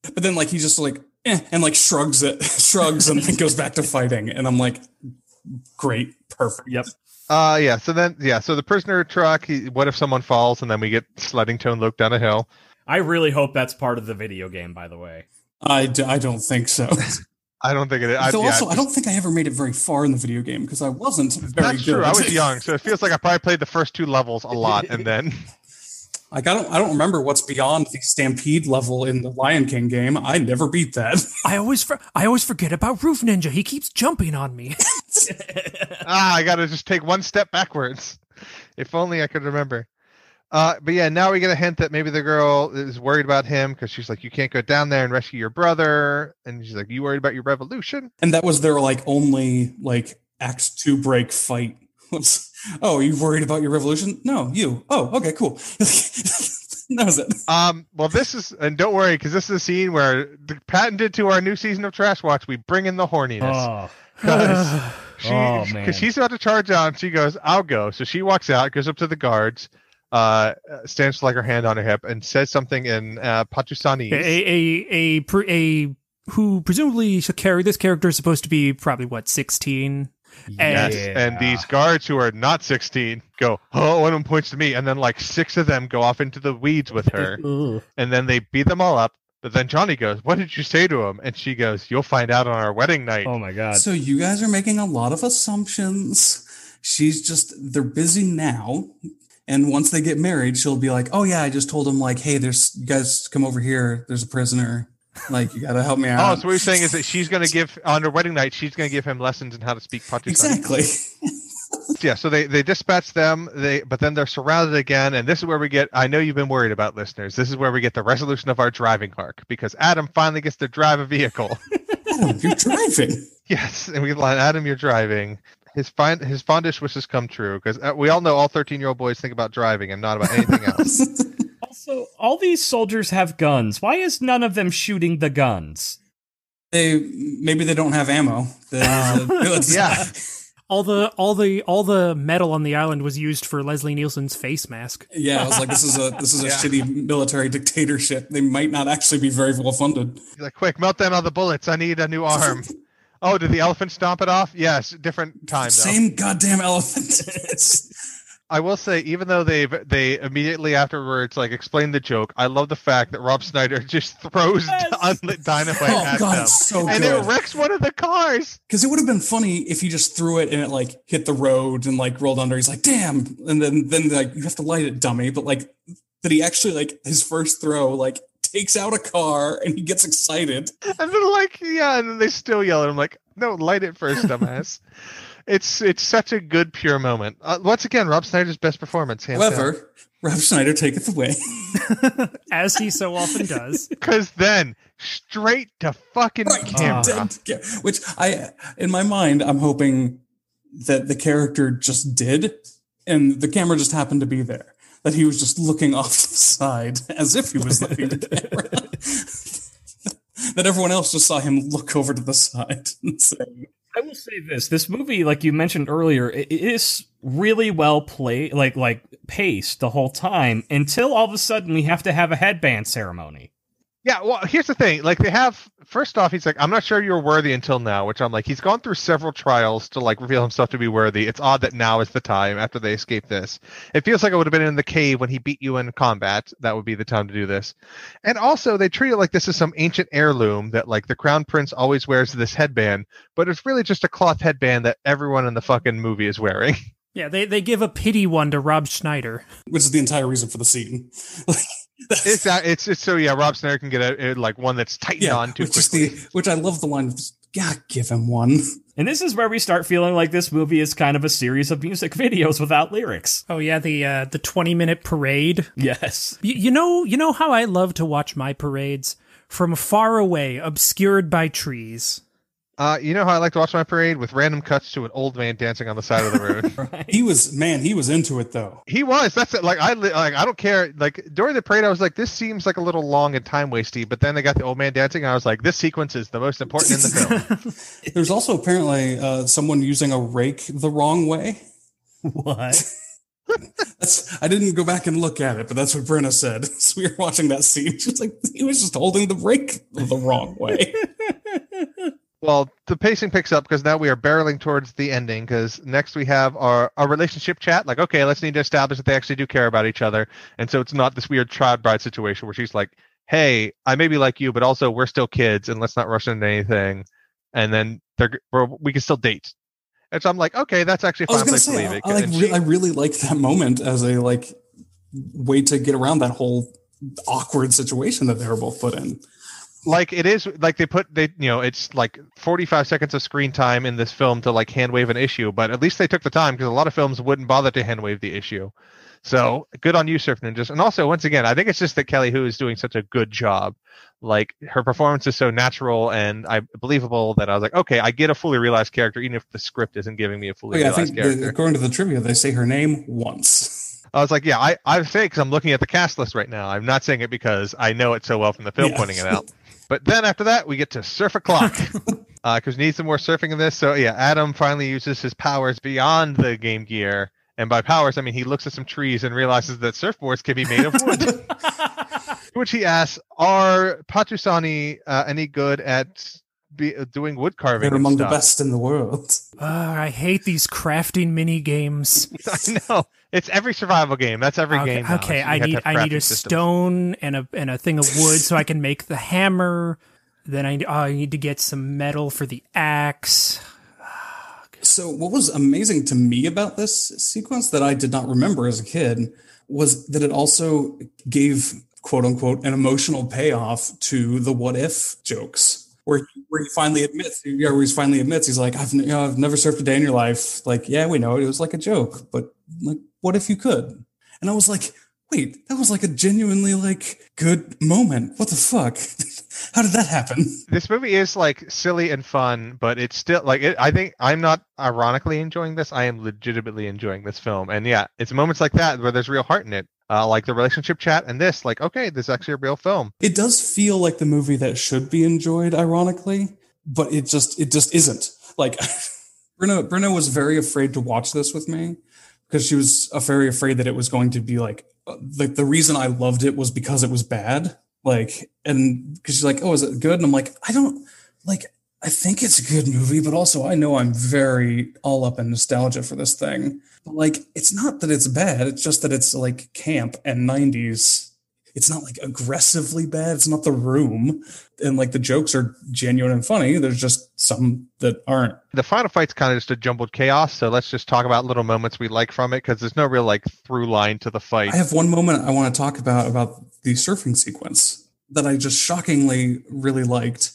Speaker 4: but then like he just like eh, and like shrugs it, shrugs, and then goes back to fighting, and I'm like, great, perfect.
Speaker 1: Yep.
Speaker 3: Uh, yeah. So then, yeah. So the prisoner truck. He, what if someone falls and then we get sledding Tone Loc down a hill?
Speaker 1: I really hope that's part of the video game, by the way.
Speaker 4: I, d- I don't think so.
Speaker 3: I don't think it is. I,
Speaker 4: Though
Speaker 3: yeah,
Speaker 4: also, I don't think I ever made it very far in the video game because I wasn't very
Speaker 3: That's
Speaker 4: good.
Speaker 3: true. I was young, so it feels like I probably played the first two levels a lot, and then
Speaker 4: Like I don't, I don't remember what's beyond the Stampede level in the Lion King game. I never beat that.
Speaker 2: I always for- I always forget about Roof Ninja. He keeps jumping on me.
Speaker 3: ah, I got to just take one step backwards. If only I could remember. Uh, but yeah, now we get a hint that maybe the girl is worried about him because she's like, "You can't go down there and rescue your brother," and she's like, "You worried about your revolution?"
Speaker 4: and that was their like only like Act Two break fight. Was, oh, you worried about your revolution? No, you. Oh, okay, cool. that was it.
Speaker 3: Um, well, this is, and don't worry, because this is a scene where the patented to our new season of Trash Watch, we bring in the horniness.
Speaker 1: Oh,
Speaker 3: Because she,
Speaker 1: Oh, man.
Speaker 3: because she's about to charge out, and she goes, "I'll go." So she walks out, goes up to the guards, uh, stands like her hand on her hip, and says something in uh, Patusanese.
Speaker 2: a a a pre- a who presumably should carry this character is supposed to be probably what sixteen.
Speaker 3: Yes, and these guards who are not 16 go, oh, one of them points to me, and then like six of them go off into the weeds with her, and then they beat them all up. But then Johnny goes, "What did you say to him?" And she goes, "You'll find out on our wedding night."
Speaker 1: Oh my god.
Speaker 4: So you guys are making a lot of assumptions. She's just they're busy now. And once they get married, she'll be like, "Oh yeah, I just told him like, hey, there's you guys come over here. There's a prisoner. Like, you got to help me out.
Speaker 3: Oh, so what you're saying is that she's going to give on her wedding night. She's going to give him lessons in how to speak Patusanese.
Speaker 4: exactly.
Speaker 3: Yeah. So they they dispatch them. They but then they're surrounded again, and this is where we get. I know you've been worried about listeners. This is where we get the resolution of our driving arc because Adam finally gets to drive a vehicle.
Speaker 4: Adam, you're driving.
Speaker 3: yes, and we line, Adam, you're driving. His find his fondest wishes come true because uh, we all know all 13 year old boys think about driving and not about anything else.
Speaker 1: Also, all these soldiers have guns. Why is none of them shooting the guns?
Speaker 4: they maybe they don't have ammo. The-
Speaker 3: yeah.
Speaker 2: All the all the all the metal on the island was used for Leslie Nielsen's face mask.
Speaker 4: Yeah, I was like, this is a this is a
Speaker 3: Yeah.
Speaker 4: shitty military dictatorship. They might not actually be very well funded.
Speaker 3: He's like, quick, melt down all the bullets. I need a new arm. oh, did the elephant stomp it off? Yes, different time though.
Speaker 4: Same goddamn elephant.
Speaker 3: I will say, even though they've they immediately afterwards like explain the joke, I love the fact that Rob Schneider just throws
Speaker 1: Yes.
Speaker 3: unlit dynamite
Speaker 4: oh
Speaker 3: at
Speaker 4: god,
Speaker 3: them,
Speaker 4: it's so
Speaker 3: and
Speaker 4: good.
Speaker 3: it wrecks one of the cars.
Speaker 4: Because it would have been funny if he just threw it and it like hit the road and like rolled under. He's like, damn. And then then like you have to light it, dummy. But like that he actually like his first throw like takes out a car and he gets excited.
Speaker 3: And then like, yeah, and then they still yell at him like, "No, light it first, dumbass." It's it's such a good pure moment. Uh, once again, Rob Schneider's best performance.
Speaker 4: However, Rob Schneider taketh away.
Speaker 2: As he so often does.
Speaker 3: because then straight to fucking
Speaker 4: Right,
Speaker 3: camera.
Speaker 4: dead- yeah, Which I in my mind I'm hoping that the character just did and the camera just happened to be there. That he was just looking off to the side as if he was looking at the camera. that everyone else just saw him look over to the side and say,
Speaker 1: I will say this: this movie, like you mentioned earlier, it is really well played, like like paced the whole time until all of a sudden we have to have a headband ceremony.
Speaker 3: Yeah, well, here's the thing. Like they have first off, he's like, I'm not sure you're worthy until now, which I'm like, he's gone through several trials to like reveal himself to be worthy. It's odd that now is the time after they escape this. It feels like it would have been in the cave when he beat you in combat. That would be the time to do this. And also they treat it like this is some ancient heirloom that like the crown prince always wears this headband, but it's really just a cloth headband that everyone in the fucking movie is wearing.
Speaker 2: Yeah, they, they give a pity one to Rob Schneider.
Speaker 4: which is the entire reason for the scene. Like, that's-
Speaker 3: it's uh, it's it's so yeah, Rob Schneider can get a, a like one that's tightened
Speaker 4: yeah,
Speaker 3: on too
Speaker 4: which is
Speaker 3: quickly.
Speaker 4: the which I love the line. of just, Yeah, give him one.
Speaker 1: And this is where we start feeling like this movie is kind of a series of music videos without lyrics.
Speaker 2: Oh yeah, the uh, the twenty minute parade.
Speaker 1: Yes.
Speaker 2: Y- you know, you know how I love to watch my parades from far away, obscured by trees.
Speaker 3: Uh, you know how I like to watch my parade with random cuts to an old man dancing on the side of the road.
Speaker 1: Right.
Speaker 4: He was man, he was into it though.
Speaker 3: he was. That's it. Like I like I don't care. Like during the parade, I was like, this seems like a little long and time wasty. But then they got the old man dancing, and I was like, this sequence is the most important in the film.
Speaker 4: There's also apparently uh, someone using a rake the wrong way.
Speaker 1: What?
Speaker 4: That's I didn't go back and look at it, but that's what Brenna said. So we were watching that scene. She was like, he was just holding the rake the wrong way.
Speaker 3: Well, the pacing picks up because now we are barreling towards the ending. Because next we have our, our relationship chat. Like, okay, let's need to establish that they actually do care about each other, and so it's not this weird child bride situation where she's like, "Hey, I may be like you, but also we're still kids, and let's not rush into anything." And then they're we can still date. And so I'm like, okay, that's actually
Speaker 4: I was
Speaker 3: fine
Speaker 4: gonna
Speaker 3: place to
Speaker 4: say,
Speaker 3: leave
Speaker 4: I,
Speaker 3: it.
Speaker 4: I like,
Speaker 3: she-
Speaker 4: I really like that moment as a like way to get around that whole awkward situation that they were both put in.
Speaker 3: Like it is like they put they you know it's like 45 seconds of screen time in this film to like hand wave an issue but at least they took the time because a lot of films wouldn't bother to hand wave the issue. So good on you surf ninjas. And also once again i think it's just that Kelly Hu is doing such a good job. Like her performance is so natural and i believable that i was like okay i get a fully realized character even if the script isn't giving me a
Speaker 4: Oh,
Speaker 3: fully
Speaker 4: yeah, I
Speaker 3: realized
Speaker 4: think the,
Speaker 3: character.
Speaker 4: according to the trivia, they say her name once.
Speaker 3: i was like yeah i i say because i'm looking at the cast list right now. I'm not saying it because i know it so well from the film
Speaker 4: Yeah.
Speaker 3: pointing it out But then after that, we get to surf o'clock because we need some more surfing in this. So yeah, Adam finally uses his powers beyond the Game Gear, and by powers I mean he looks at some trees and realizes that surfboards can be made of wood. Which he asks, "Are Patusani uh, any good at be, doing wood carving?"
Speaker 4: They're
Speaker 3: and
Speaker 4: among the best in the world.
Speaker 2: Ah, I hate these crafting mini games.
Speaker 3: I know it's every survival game. That's every
Speaker 2: Okay,
Speaker 3: game. now.
Speaker 2: okay,
Speaker 3: So
Speaker 2: I need I need a
Speaker 3: systems.
Speaker 2: stone and a and a thing of wood so I can make the hammer. Then I, oh, I need to get some metal for the axe.
Speaker 4: So, what was amazing to me about this sequence that I did not remember as a kid was that it also gave quote unquote an emotional payoff to the what if jokes. Where, where he finally admits, yeah, where he finally admits, he's like, I've, you know, I've never surfed a day in your life. Like, yeah, we know it. It was like a joke, but like, what if you could? And I was like, wait, that was like a genuinely like good moment. What the fuck? How did that happen?
Speaker 3: this movie is like silly and fun, but it's still like it, I think I'm not ironically enjoying this. I am legitimately enjoying this film, and yeah, it's moments like that where there's real heart in it, uh, like the relationship chat and this. Like, okay, this is actually a real film.
Speaker 4: It does feel like the movie that should be enjoyed, ironically, but it just it just isn't. Like Brenna Brenna was very afraid to watch this with me because she was very afraid that it was going to be like like the reason I loved it was because it was bad. Like and because she's like, oh, is it good? And I'm like, I don't like. I think it's a good movie, but also I know I'm very all up in nostalgia for this thing. But like, it's not that it's bad. It's just that it's like camp and 90s it's not like aggressively bad. It's not the room. And like the jokes are genuine and funny. There's just some that aren't.
Speaker 3: The final fight's kind of just a jumbled chaos. So let's just talk about little moments we like from it because there's no real like through line to the fight.
Speaker 4: I have one moment I want to talk about about the surfing sequence that I just shockingly really liked.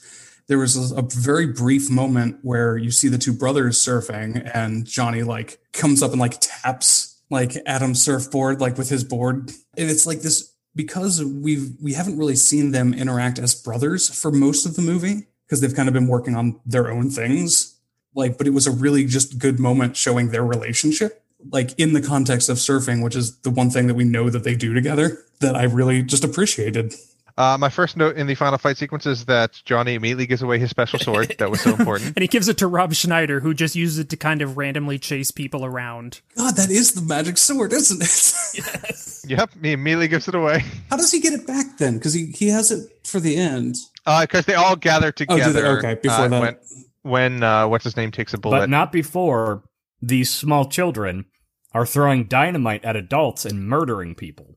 Speaker 4: There was a, a very brief moment where you see the two brothers surfing and Johnny like comes up and like taps like Adam's surfboard like with his board. And it's like this because we've we haven't really seen them interact as brothers for most of the movie because they've kind of been working on their own things. Like, but it was a really just good moment showing their relationship, like in the context of surfing, which is the one thing that we know that they do together that I really just appreciated.
Speaker 3: Uh, my first note in the final fight sequence is that Johnny immediately gives away his special sword. that was so important.
Speaker 2: And he gives it to Rob Schneider, who just uses it to kind of randomly chase people around.
Speaker 4: God, that is the magic sword, isn't it? yes.
Speaker 3: Yep, he immediately gives it away.
Speaker 4: How does he get it back then? Because he, he has it for the end.
Speaker 3: Because they all gather
Speaker 4: Oh,
Speaker 3: together.
Speaker 4: they? Okay, before
Speaker 3: uh,
Speaker 4: that.
Speaker 3: When, when uh, what's his name takes a bullet.
Speaker 1: But not before these small children are throwing dynamite at adults and murdering people.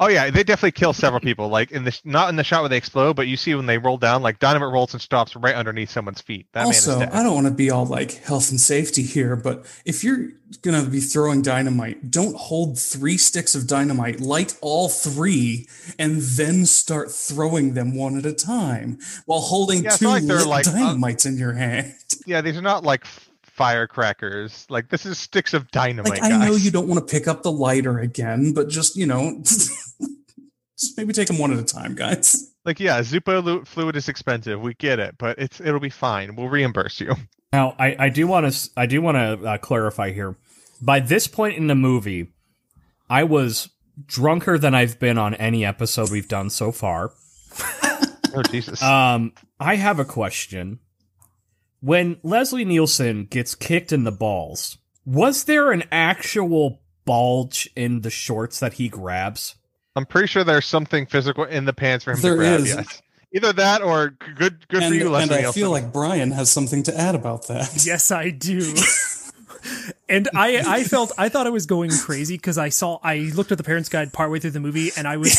Speaker 3: Oh yeah, they definitely kill several people. Like in the not in the shot where they explode, but you see when they roll down, like dynamite rolls and stops right underneath someone's feet. That
Speaker 4: also,
Speaker 3: man is dead.
Speaker 4: I don't want to be all like health and safety here, but if you're going to be throwing dynamite, don't hold three sticks of dynamite, light all three, and then start throwing them one at a time while holding
Speaker 3: Yeah,
Speaker 4: two
Speaker 3: like
Speaker 4: lit
Speaker 3: like, uh,
Speaker 4: dynamites in your hand.
Speaker 3: Yeah, these are not like firecrackers. Like this is sticks of dynamite.
Speaker 4: Like, I know you don't want to pick up the lighter again, but just, you know, just maybe take them one at a time, guys.
Speaker 3: Like yeah, Zippo lu- fluid is expensive. We get it, but it's it'll be fine. We'll reimburse you.
Speaker 1: Now, I, I do want to I do want to uh, clarify here. By this point in the movie, I was drunker than I've been on any episode we've done so far.
Speaker 3: Oh Jesus.
Speaker 1: Um, I have a question. When Leslie Nielsen gets kicked in the balls, was there an actual bulge in the shorts that he grabs?
Speaker 3: I'm pretty sure there's something physical in the pants for him
Speaker 4: There
Speaker 3: to grab.
Speaker 4: is.
Speaker 3: Yes. Either that or good good
Speaker 4: And,
Speaker 3: for you, Leslie.
Speaker 4: and I
Speaker 3: Nielsen.
Speaker 4: feel like Brian has something to add about that.
Speaker 2: Yes, I do. and I, I felt, I thought I was going crazy because I saw, I looked at the parents' guide partway through the movie, and I was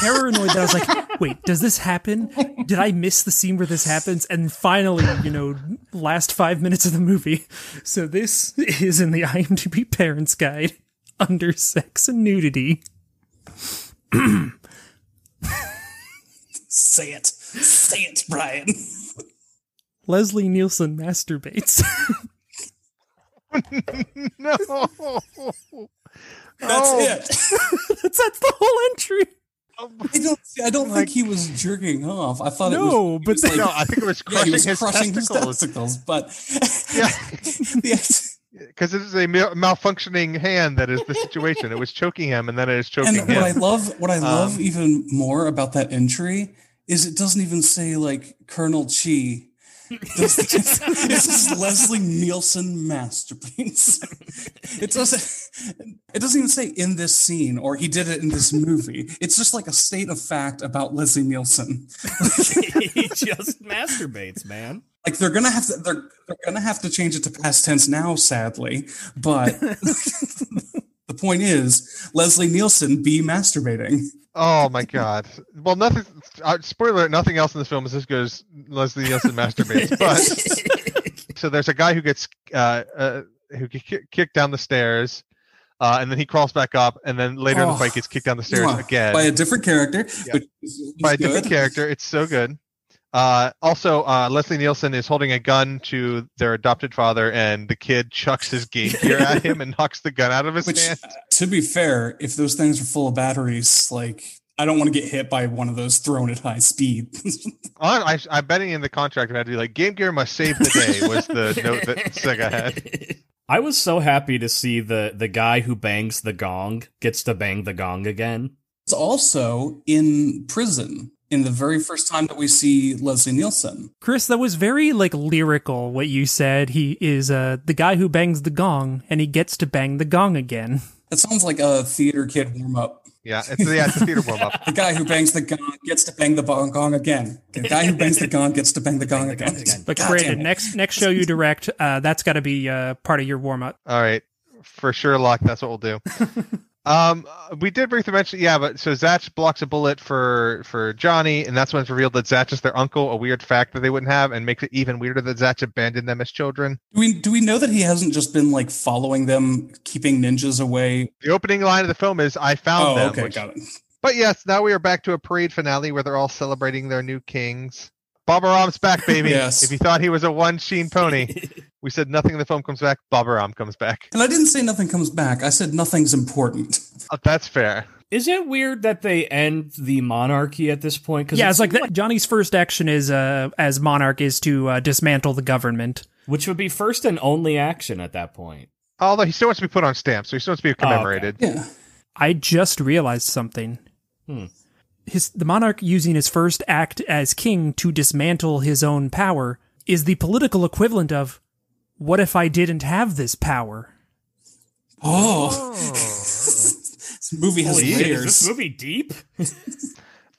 Speaker 2: paranoid that I was like, wait, does this happen? Did I miss the scene where this happens? And finally, you know, last five minutes of the movie. So this is in the IMDb parents' guide under sex and nudity.
Speaker 4: Say it. Say it, Brian.
Speaker 2: Leslie Nielsen masturbates.
Speaker 3: no.
Speaker 4: That's
Speaker 3: Oh.
Speaker 4: it.
Speaker 2: that's, that's the whole entry.
Speaker 4: I don't. I don't think he was jerking off. I thought it was.
Speaker 2: No, but
Speaker 4: was like,
Speaker 3: No, I think it was
Speaker 4: yeah, he
Speaker 3: crushing
Speaker 4: was
Speaker 3: his
Speaker 4: crushing
Speaker 3: testicles.
Speaker 4: his testicles. But
Speaker 3: Yeah.
Speaker 4: the,
Speaker 3: Because it is a mal- malfunctioning hand that is the situation. It was choking him, and then it is choking
Speaker 4: and what I love, what I love
Speaker 3: Um,
Speaker 4: even more about that entry is it doesn't even say like Colonel Chi. This this is Leslie Nielsen masturbates. It doesn't. It doesn't even say in this scene or he did it in this movie. It's just like a state of fact about Leslie Nielsen.
Speaker 1: he just masturbates, man.
Speaker 4: like they're gonna have to they're they're gonna have to change it to past tense now, sadly. But the point is, Leslie Nielsen be masturbating.
Speaker 3: Oh my god! Well, nothing. Uh, spoiler: Nothing else in this film is as good as Leslie Nielsen masturbates. But so there's a guy who gets uh, uh who gets kicked down the stairs, uh, and then he crawls back up, and then later in the
Speaker 4: Oh.
Speaker 3: fight gets kicked down the stairs
Speaker 4: Mwah.
Speaker 3: again
Speaker 4: by a different character,
Speaker 3: Yeah.
Speaker 4: but he's
Speaker 3: by a different character. It's so good. Uh, also, uh, Leslie Nielsen is holding a gun to their adopted father, and the kid chucks his Game Gear at him and knocks the gun out of his
Speaker 4: Which,
Speaker 3: hand.
Speaker 4: to be fair, if those things are full of batteries, like I don't want to get hit by one of those thrown at high speed.
Speaker 3: I, I, I'm betting in the contract it had to be like Game Gear must save the day was the note that Sega had.
Speaker 1: I was so happy to see the the guy who bangs the gong gets to bang the gong again.
Speaker 4: it's also in prison in the very first time that we see Leslie Nielsen.
Speaker 2: Chris, that was very like lyrical what you said. He is uh the guy who bangs the gong and he gets to bang the gong again.
Speaker 4: That sounds like a theater kid warm up.
Speaker 3: Yeah, it's yeah, it's a theater warm up.
Speaker 4: The guy who bangs the gong gets to bang the bong gong again. The guy who bangs the gong gets to bang the gong again.
Speaker 2: But
Speaker 4: God
Speaker 2: Brandon, next next show you direct, uh that's got to be uh part of your warm up.
Speaker 3: All right, for sure, Locke. That's what we'll do. um, we did briefly mention, yeah, but so Zatch blocks a bullet for for Johnny, and that's when it's revealed that Zatch is their uncle. A weird fact that they wouldn't have, and makes it even weirder that Zatch abandoned them as children.
Speaker 4: Do we do we know that he hasn't just been like following them, keeping ninjas away?
Speaker 3: The opening line of the film is, "I found
Speaker 4: Oh,
Speaker 3: them."
Speaker 4: okay,
Speaker 3: which-
Speaker 4: got it.
Speaker 3: But yes, now we are back to a parade finale where they're all celebrating their new kings. Baba Ram's back, baby.
Speaker 4: Yes.
Speaker 3: If you thought he was a one sheen pony, we said nothing in the film comes back. Baba Ram comes back.
Speaker 4: And I didn't say nothing comes back. I said nothing's important.
Speaker 3: Uh, that's fair.
Speaker 1: Is it weird that they end the monarchy at this point? Because
Speaker 2: Yeah, it's like that. Johnny's first action is uh as monarch is to uh, dismantle the government.
Speaker 1: which would be first and only action at that point.
Speaker 3: Although he still wants to be put on stamps, so he still wants to be
Speaker 1: Oh, okay.
Speaker 3: commemorated.
Speaker 4: Yeah.
Speaker 2: I just realized something.
Speaker 1: Hmm.
Speaker 2: His the monarch using his first act as king to dismantle his own power is the political equivalent of what if I didn't have this power?
Speaker 4: Oh, this movie has
Speaker 1: Holy shit, is
Speaker 4: layers.
Speaker 1: this movie deep?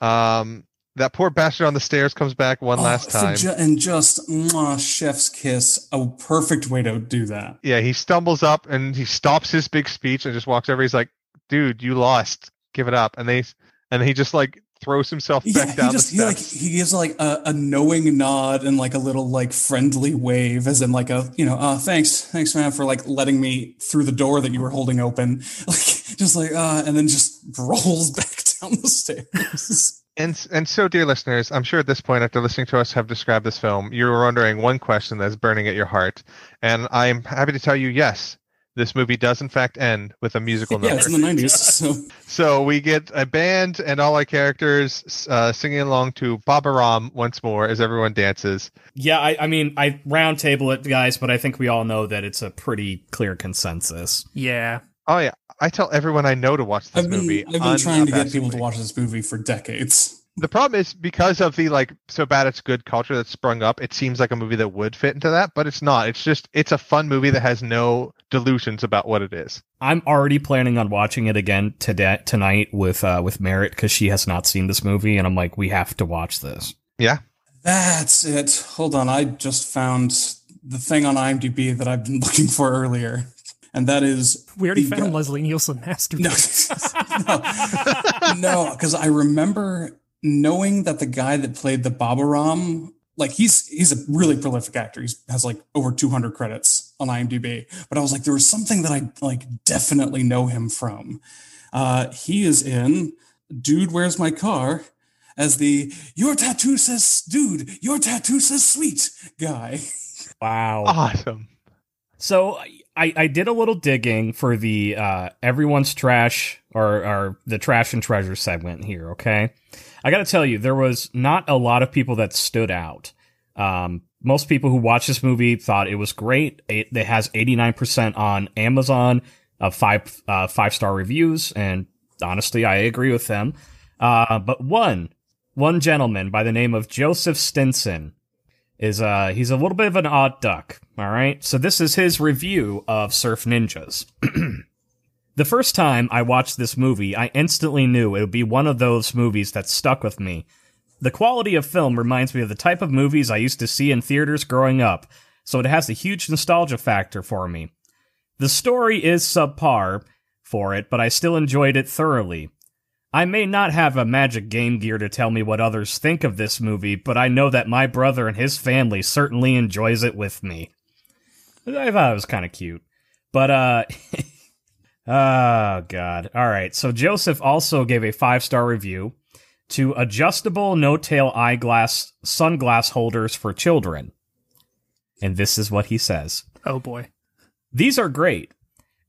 Speaker 3: Um, that poor bastard on the stairs comes back one
Speaker 4: Oh,
Speaker 3: last time.
Speaker 4: ju- and just mwah, chef's kiss, a perfect way to do that.
Speaker 3: yeah, he stumbles up and he stops his big speech and just walks over. He's like, "Dude, you lost. Give it up." And they and he just like throws himself
Speaker 4: Yeah,
Speaker 3: back down
Speaker 4: he just
Speaker 3: the
Speaker 4: he like he gives like a, a knowing nod and like a little like friendly wave, as in like a you know, uh, thanks, thanks man for like letting me through the door that you were holding open, like just like uh, and then just rolls back down the stairs.
Speaker 3: And and so, dear listeners, I'm sure at this point, after listening to us have described this film, you're wondering one question that's burning at your heart, and I'm happy to tell you, yes, this movie does in fact end with a musical number.
Speaker 4: yeah, it's in the nineties, so
Speaker 3: So we get a band and all our characters uh, singing along to Baba Ram once more as everyone dances.
Speaker 1: Yeah, I, I mean, I round table it, guys, but I think we all know that it's a pretty clear consensus.
Speaker 2: Yeah.
Speaker 3: Oh yeah, I tell everyone I know to watch this
Speaker 4: I've been
Speaker 3: movie.
Speaker 4: I've been trying to get people to watch this movie for decades.
Speaker 3: The problem is because of the like so bad it's good culture that's sprung up. It seems like a movie that would fit into that, but it's not. It's just it's a fun movie that has no delusions about what it is.
Speaker 1: I'm already planning on watching it again today tonight with uh, with Merritt because she has not seen this movie, and I'm like, we have to watch this.
Speaker 3: Yeah,
Speaker 4: That's it. Hold on, I just found the thing on IMDb that I've been looking for earlier, and that is
Speaker 2: We already
Speaker 4: the
Speaker 2: found
Speaker 4: guy-
Speaker 2: Leslie Nielsen masterpiece.
Speaker 4: No,
Speaker 2: masturbating.
Speaker 4: no, because I remember knowing that the guy that played the Baba Ram, like he's he's a really prolific actor. He has like over 200 credits on IMDb. But I was like, there was something that I like definitely know him from. Uh, he is in Dude, Where's My Car? As the your tattoo says dude, your tattoo says sweet guy.
Speaker 1: Wow.
Speaker 3: awesome.
Speaker 1: So I, I did a little digging for the uh, everyone's trash or, or the trash and treasure segment here. Okay, I got to tell you, there was not a lot of people that stood out. Um, most people who watched this movie thought it was great. It, it has eighty nine percent on Amazon, of five uh, five star reviews, and honestly, I agree with them. Uh, but one one gentleman by the name of Joseph Stinson is uh he's a little bit of an odd duck, all right? So this is his review of Surf Ninjas. the first time I watched this movie, I instantly knew it would be one of those movies that stuck with me. The quality of film reminds me of the type of movies I used to see in theaters growing up, so it has a huge nostalgia factor for me. The story is subpar for it, but I still enjoyed it thoroughly. I may not have a magic Game Gear to tell me what others think of this movie, but I know that my brother and his family certainly enjoys it with me. I thought it was kind of cute. But, uh, oh, God. All right. So Joseph also gave a five star review to adjustable no tail eyeglass sunglass holders for children. And this is what he says.
Speaker 2: oh boy.
Speaker 1: These are great.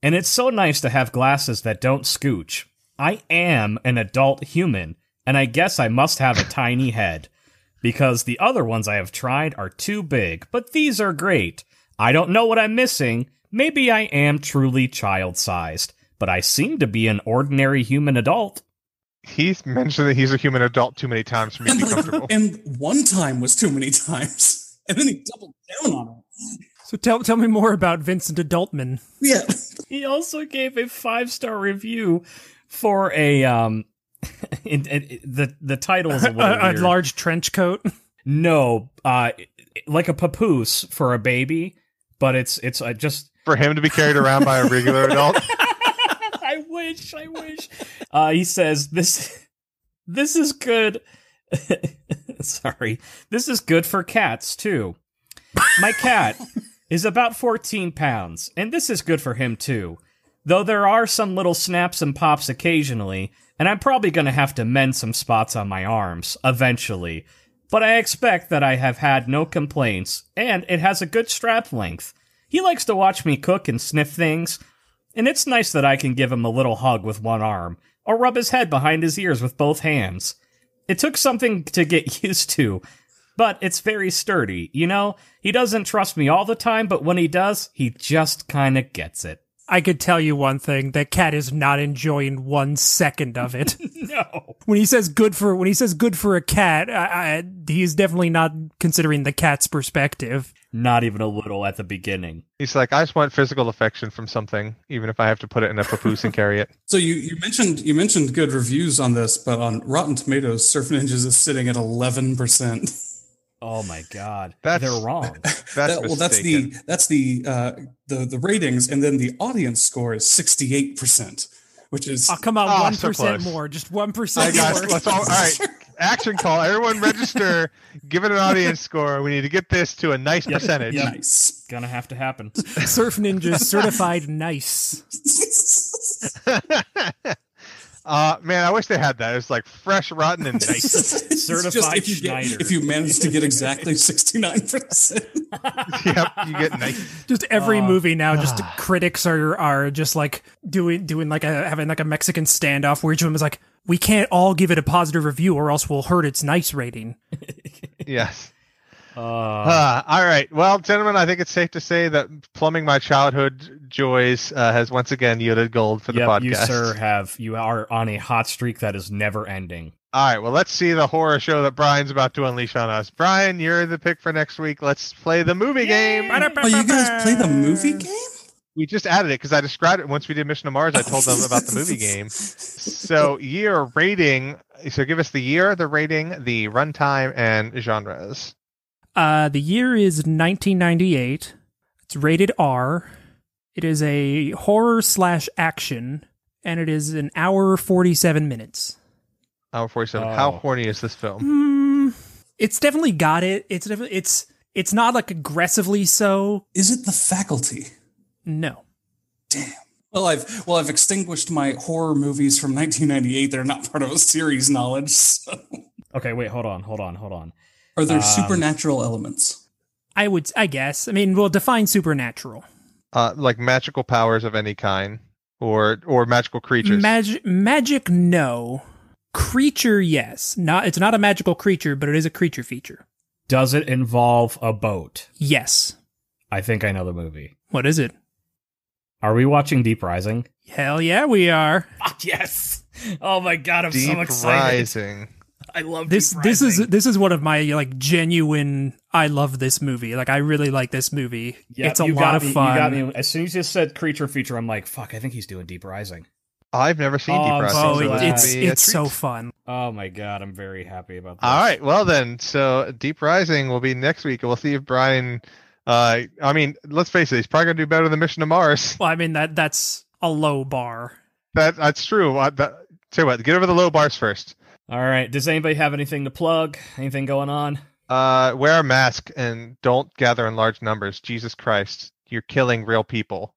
Speaker 1: And it's so nice to have glasses that don't scooch. I am an adult human, and I guess I must have a tiny head. Because the other ones I have tried are too big, but these are great. I don't know what I'm missing. Maybe I am truly child sized, but I seem to be an ordinary human adult.
Speaker 3: He's mentioned that he's a human adult too many times for me to
Speaker 4: And
Speaker 3: be comfortable.
Speaker 4: and one time was too many times. And then he doubled down on it.
Speaker 2: So tell tell me more about Vincent Adultman.
Speaker 4: Yeah.
Speaker 1: He also gave a five star review for a um. it, it, the the title is a little
Speaker 2: A, a large trench coat.
Speaker 1: No, uh, like a papoose for a baby, but it's it's uh, just.
Speaker 3: For him to be carried around by a regular adult.
Speaker 1: I wish, I wish. Uh, he says this. This is good. Sorry, this is good for cats too. My cat is about 14 pounds, and this is good for him too. Though there are some little snaps and pops occasionally, and I'm probably going to have to mend some spots on my arms eventually. But I expect that I have had no complaints, and it has a good strap length. He likes to watch me cook and sniff things, and it's nice that I can give him a little hug with one arm, or rub his head behind his ears with both hands. It took something to get used to, but it's very sturdy, you know? He doesn't trust me all the time, but when he does, he just kinda gets it.
Speaker 2: I could tell you one thing: that cat is not enjoying one second of it.
Speaker 1: No.
Speaker 2: when he says good for when he says good for a cat, I, I, he's definitely not considering the cat's perspective.
Speaker 1: Not even a little at the beginning.
Speaker 3: He's like, I just want physical affection from something, even if I have to put it in a papoose and carry it.
Speaker 4: So you, you mentioned you mentioned good reviews on this, but on Rotten Tomatoes, Surf Ninjas is sitting at eleven percent.
Speaker 1: Oh my god.
Speaker 3: That's-
Speaker 1: They're wrong.
Speaker 3: That's
Speaker 4: well, that's the that's the uh, the the ratings, and then the audience score is sixty eight percent, which is
Speaker 2: Oh, come on,
Speaker 3: Oh,
Speaker 2: one
Speaker 3: so
Speaker 2: percent
Speaker 3: close.
Speaker 2: more, just one
Speaker 3: All guys, let's all, all right. Action call. Everyone register. Give it an audience score. We need to get this to a nice percentage.
Speaker 1: Yep.
Speaker 4: nice.
Speaker 1: Gonna have to happen.
Speaker 2: Surf Ninja certified nice.
Speaker 3: Uh, man, I wish they had that. It's like fresh, rotten, and nice.
Speaker 4: It's
Speaker 1: Certified
Speaker 4: if you get,
Speaker 1: Schneider.
Speaker 4: if you manage to get exactly sixty nine percent.
Speaker 3: yep, you get nice.
Speaker 2: Just every
Speaker 1: Uh,
Speaker 2: movie now, just critics are are just like doing doing like a having like a Mexican standoff where each of them is like, we can't all give it a positive review or else we'll hurt its nice rating.
Speaker 3: Yes.
Speaker 1: Uh,
Speaker 3: Uh, all right. Well, gentlemen, I think it's safe to say that plumbing my childhood joys uh, has once again yielded gold for the
Speaker 1: yep,
Speaker 3: podcast.
Speaker 1: you sir have you are on a hot streak that is never ending.
Speaker 3: All right. Well, let's see the horror show that Brian's about to unleash on us. Brian, you're the pick for next week. Let's play the movie game.
Speaker 4: Oh, you guys play the movie game?
Speaker 3: We just added it because I described it once we did Mission to Mars. I told them about the movie game. So year rating. So give us the year, the rating, the runtime, and genres.
Speaker 2: Uh, the year is 1998. It's rated R. It is a horror slash action, and it is an hour 47 minutes.
Speaker 3: Hour forty-seven. How
Speaker 1: Oh.
Speaker 3: horny is this film?
Speaker 2: Hmm, it's definitely got it. It's definitely it's it's not like aggressively so.
Speaker 4: Is it the faculty?
Speaker 2: No.
Speaker 4: Damn. Well, I've well, I've extinguished my horror movies from 1998. They're not part of a series knowledge. So.
Speaker 1: Okay, wait, hold on, hold on, hold on.
Speaker 4: Are there
Speaker 1: Um,
Speaker 4: supernatural elements?
Speaker 2: I would I guess. I mean, we'll define supernatural.
Speaker 3: Uh, like magical powers of any kind, or or magical creatures.
Speaker 2: Magic magic no. Creature yes. Not it's not a magical creature, but it is a creature feature.
Speaker 1: Does it involve a boat?
Speaker 2: Yes.
Speaker 1: I think I know the movie.
Speaker 2: What is it?
Speaker 1: Are we watching Deep Rising?
Speaker 2: Hell yeah, we are.
Speaker 1: Fuck yes! Oh my god, I'm
Speaker 3: Deep
Speaker 1: so excited.
Speaker 3: Rising.
Speaker 1: I love
Speaker 2: This
Speaker 1: Deep
Speaker 2: this is this is one of my like genuine I love this movie. Like I really like this movie.
Speaker 1: Yep,
Speaker 2: it's a
Speaker 1: you
Speaker 2: lot
Speaker 1: got
Speaker 2: of
Speaker 1: me,
Speaker 2: fun.
Speaker 1: You got me. As soon as you said creature feature, I'm like, fuck. I think he's doing Deep Rising.
Speaker 3: I've never seen
Speaker 1: Oh,
Speaker 3: Deep Rising.
Speaker 2: Oh,
Speaker 3: so
Speaker 2: it, it's
Speaker 3: will be a
Speaker 2: it's so fun.
Speaker 1: Oh my god, I'm very happy about this.
Speaker 3: All right. Well then, so Deep Rising will be next week. We'll see if Brian. Uh, I mean, let's face it, he's probably gonna do better than Mission to Mars.
Speaker 2: Well, I mean that that's a low bar.
Speaker 3: That that's true. I, that, tell you what, get over the low bars first.
Speaker 1: All right. Does anybody have anything to plug? Anything going on?
Speaker 3: Uh, wear a mask and don't gather in large numbers. Jesus Christ, you're killing real people.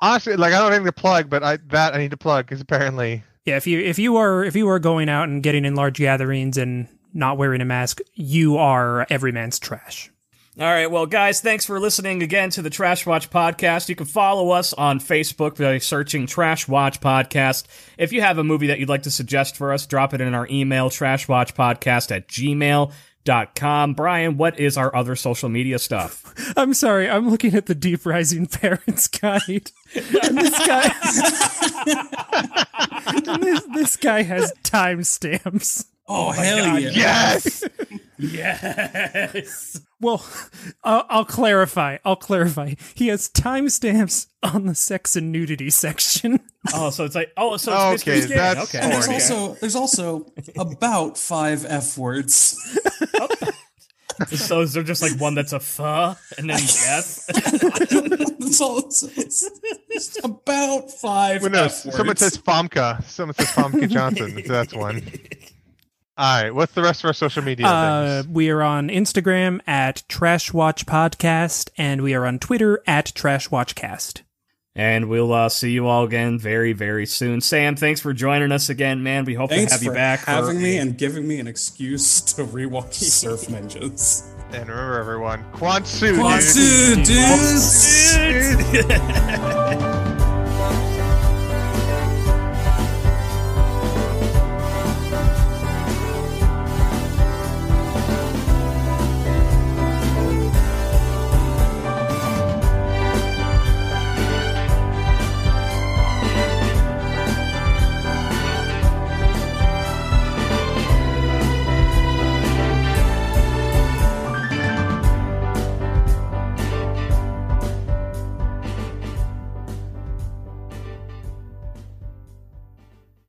Speaker 3: Honestly, like I don't have anything to plug, but I that I need to plug because apparently
Speaker 2: Yeah, if you if you are if you are going out and getting in large gatherings and not wearing a mask, you are every man's trash.
Speaker 1: All right, well, guys, thanks for listening again to the Trash Watch Podcast. You can follow us on Facebook by searching Trash Watch Podcast. If you have a movie that you'd like to suggest for us, drop it in our email, trashwatchpodcast at gmail.com. Brian, what is our other social media stuff?
Speaker 2: I'm sorry, I'm looking at the Deep Rising Parents Guide. And this guy and this, this guy has timestamps.
Speaker 4: Oh, oh hell yeah!
Speaker 3: yes.
Speaker 1: Yes.
Speaker 2: Well, I'll, I'll clarify. I'll clarify. He has timestamps on the sex and nudity section.
Speaker 1: Oh, so it's like, oh, so it's
Speaker 3: Okay,
Speaker 1: Mystery
Speaker 3: that's
Speaker 1: okay.
Speaker 4: And there's also there's also about five f words. Oh.
Speaker 1: So is there just like one that's a pho and then F?
Speaker 4: that's all it says. Just about five.
Speaker 3: Well, no,
Speaker 4: F
Speaker 3: someone says Famke. Someone says Famke Janssen. that's one. All right. What's the rest of our social media
Speaker 2: Uh, we are on Instagram at Trash Watch Podcast, and we are on Twitter at Trash Watchcast.
Speaker 1: And we'll uh, see you all again very, very soon. Sam, thanks for joining us again, man. We hope
Speaker 4: Thanks
Speaker 1: to have you
Speaker 4: for
Speaker 1: back. for
Speaker 4: having me and giving me an excuse to rewatch Surf Ninjas.
Speaker 3: And remember, everyone, Kwansu.
Speaker 4: Kwansu,
Speaker 3: dude.
Speaker 4: dudes.
Speaker 3: Dude.